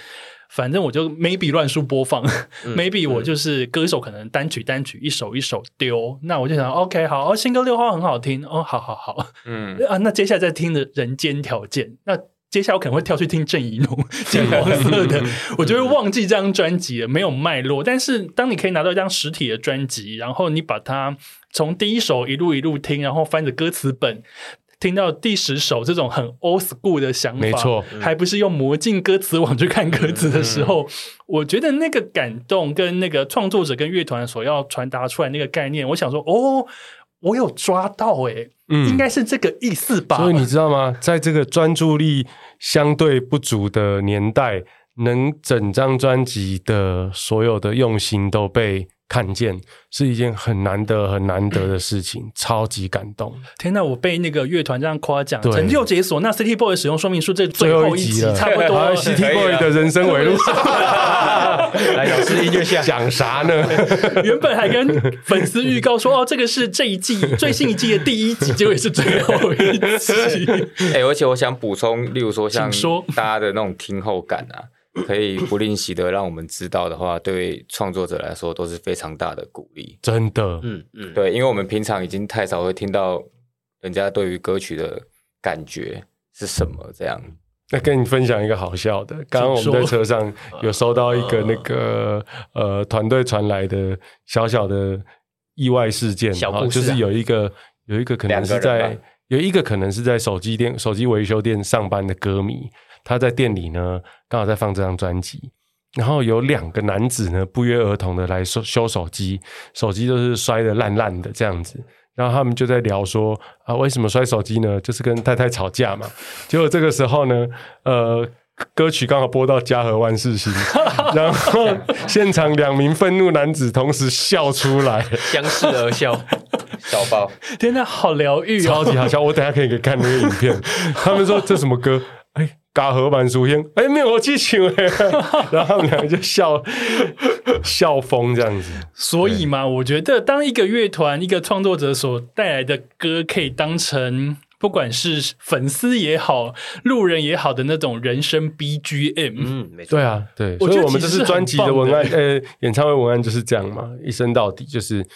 Speaker 1: 反正我就 maybe 乱数播放、嗯、(laughs) maybe 我就是歌手可能单曲单曲一首一首丢，那我就想 OK 好，哦，新歌六号很好听哦，好好好，嗯啊，那接下来再听的人间条件那。接下来我可能会跳去听郑宜农 (laughs) 金黄色的，我就会忘记这张专辑了，没有脉络。但是当你可以拿到一张实体的专辑，然后你把它从第一首一路一路听，然后翻着歌词本听到第十首，这种很 old school 的想法，
Speaker 2: 没错，
Speaker 1: 还不是用魔镜歌词网去看歌词的时候，我觉得那个感动跟那个创作者跟乐团所要传达出来那个概念，我想说，哦。我有抓到哎、欸，嗯，应该是这个意思吧。
Speaker 2: 所以你知道吗？在这个专注力相对不足的年代，能整张专辑的所有的用心都被。看见是一件很难得、很难得的事情，(laughs) 超级感动。
Speaker 1: 天哪，我被那个乐团这样夸奖，成就解锁。那 City Boy 使用说明书这最后一集差不多。
Speaker 2: City Boy 的人生回路，(laughs)
Speaker 5: 来老师音乐下
Speaker 2: 讲啥呢？(laughs)
Speaker 1: 原本还跟粉丝预告说，哦，这个是这一季最新一季的第一集，结果也是最后一集。
Speaker 4: 哎、欸，而且我想补充，例如说像大家的那种听后感啊。可以不吝惜的让我们知道的话，对创作者来说都是非常大的鼓励。
Speaker 2: 真的，
Speaker 4: 嗯嗯，对，因为我们平常已经太少会听到人家对于歌曲的感觉是什么这样。
Speaker 2: 那跟你分享一个好笑的，刚刚我们在车上有收到一个那个呃团队传来的小小的意外事件，
Speaker 5: 小故事啊，
Speaker 2: 就是有一个有一个可能是在有一个可能是在手机店手机维修店上班的歌迷。他在店里呢，刚好在放这张专辑，然后有两个男子呢不约而同的来修修手机，手机都是摔的烂烂的这样子，然后他们就在聊说啊，为什么摔手机呢？就是跟太太吵架嘛。结果这个时候呢，呃，歌曲刚好播到家和万事兴，(laughs) 然后现场两名愤怒男子同时笑出来，
Speaker 5: 相视而笑，小包，
Speaker 1: 天哪，好疗愈，
Speaker 2: 超级好笑。我等下可以给看那个影片。他们说这什么歌？哎。嘎和版书香，哎，灭火器请哎，(laughs) 然后他们两个就笑笑疯这样子。
Speaker 1: 所以嘛，我觉得当一个乐团、一个创作者所带来的歌，可以当成不管是粉丝也好、路人也好的那种人生 BGM。
Speaker 5: 嗯，没错。
Speaker 2: 对啊，对，所以我们这是专辑的文案，呃，演唱会文案就是这样嘛，一生到底就是。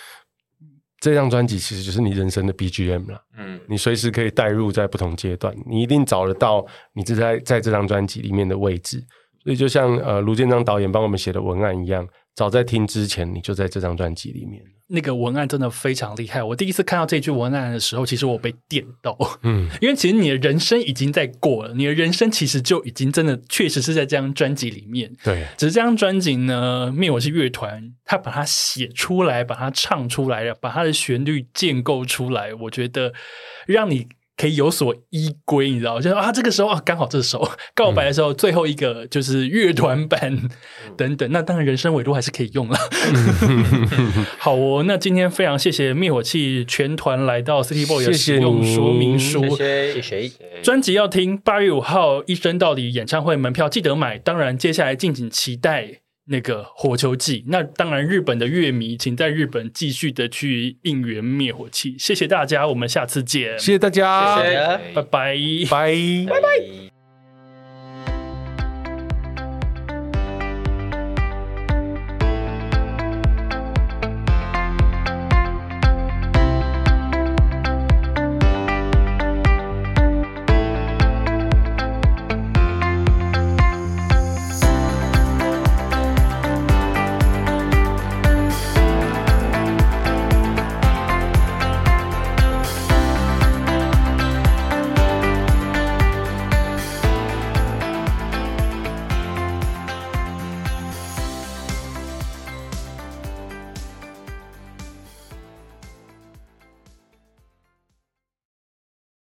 Speaker 2: 这张专辑其实就是你人生的 BGM 了，嗯，你随时可以带入在不同阶段，你一定找得到你这在在这张专辑里面的位置，所以就像呃卢建章导演帮我们写的文案一样。早在听之前，你就在这张专辑里面。
Speaker 1: 那个文案真的非常厉害。我第一次看到这句文案的时候，其实我被电到。嗯，(laughs) 因为其实你的人生已经在过了，你的人生其实就已经真的确实是在这张专辑里面。
Speaker 2: 对，
Speaker 1: 只是这张专辑呢，灭我是乐团他把它写出来，把它唱出来了，把它的旋律建构出来，我觉得让你。可以有所依归，你知道？就是啊，这个时候啊，刚好这首 (laughs) 告白的时候，最后一个就是乐团版等等。那当然，人生维度还是可以用了。(laughs) (laughs) 好哦，那今天非常谢谢灭火器全团来到 City Boy 的使用说明书。
Speaker 5: 谢谢，谢谢。
Speaker 1: 专辑要听八月五号一生到底演唱会门票记得买。当然，接下来敬请期待。那个火球季，那当然，日本的乐迷，请在日本继续的去应援灭火器。谢谢大家，我们下次见。
Speaker 2: 谢谢大家，
Speaker 1: 谢谢，拜拜，
Speaker 2: 拜
Speaker 1: 拜拜。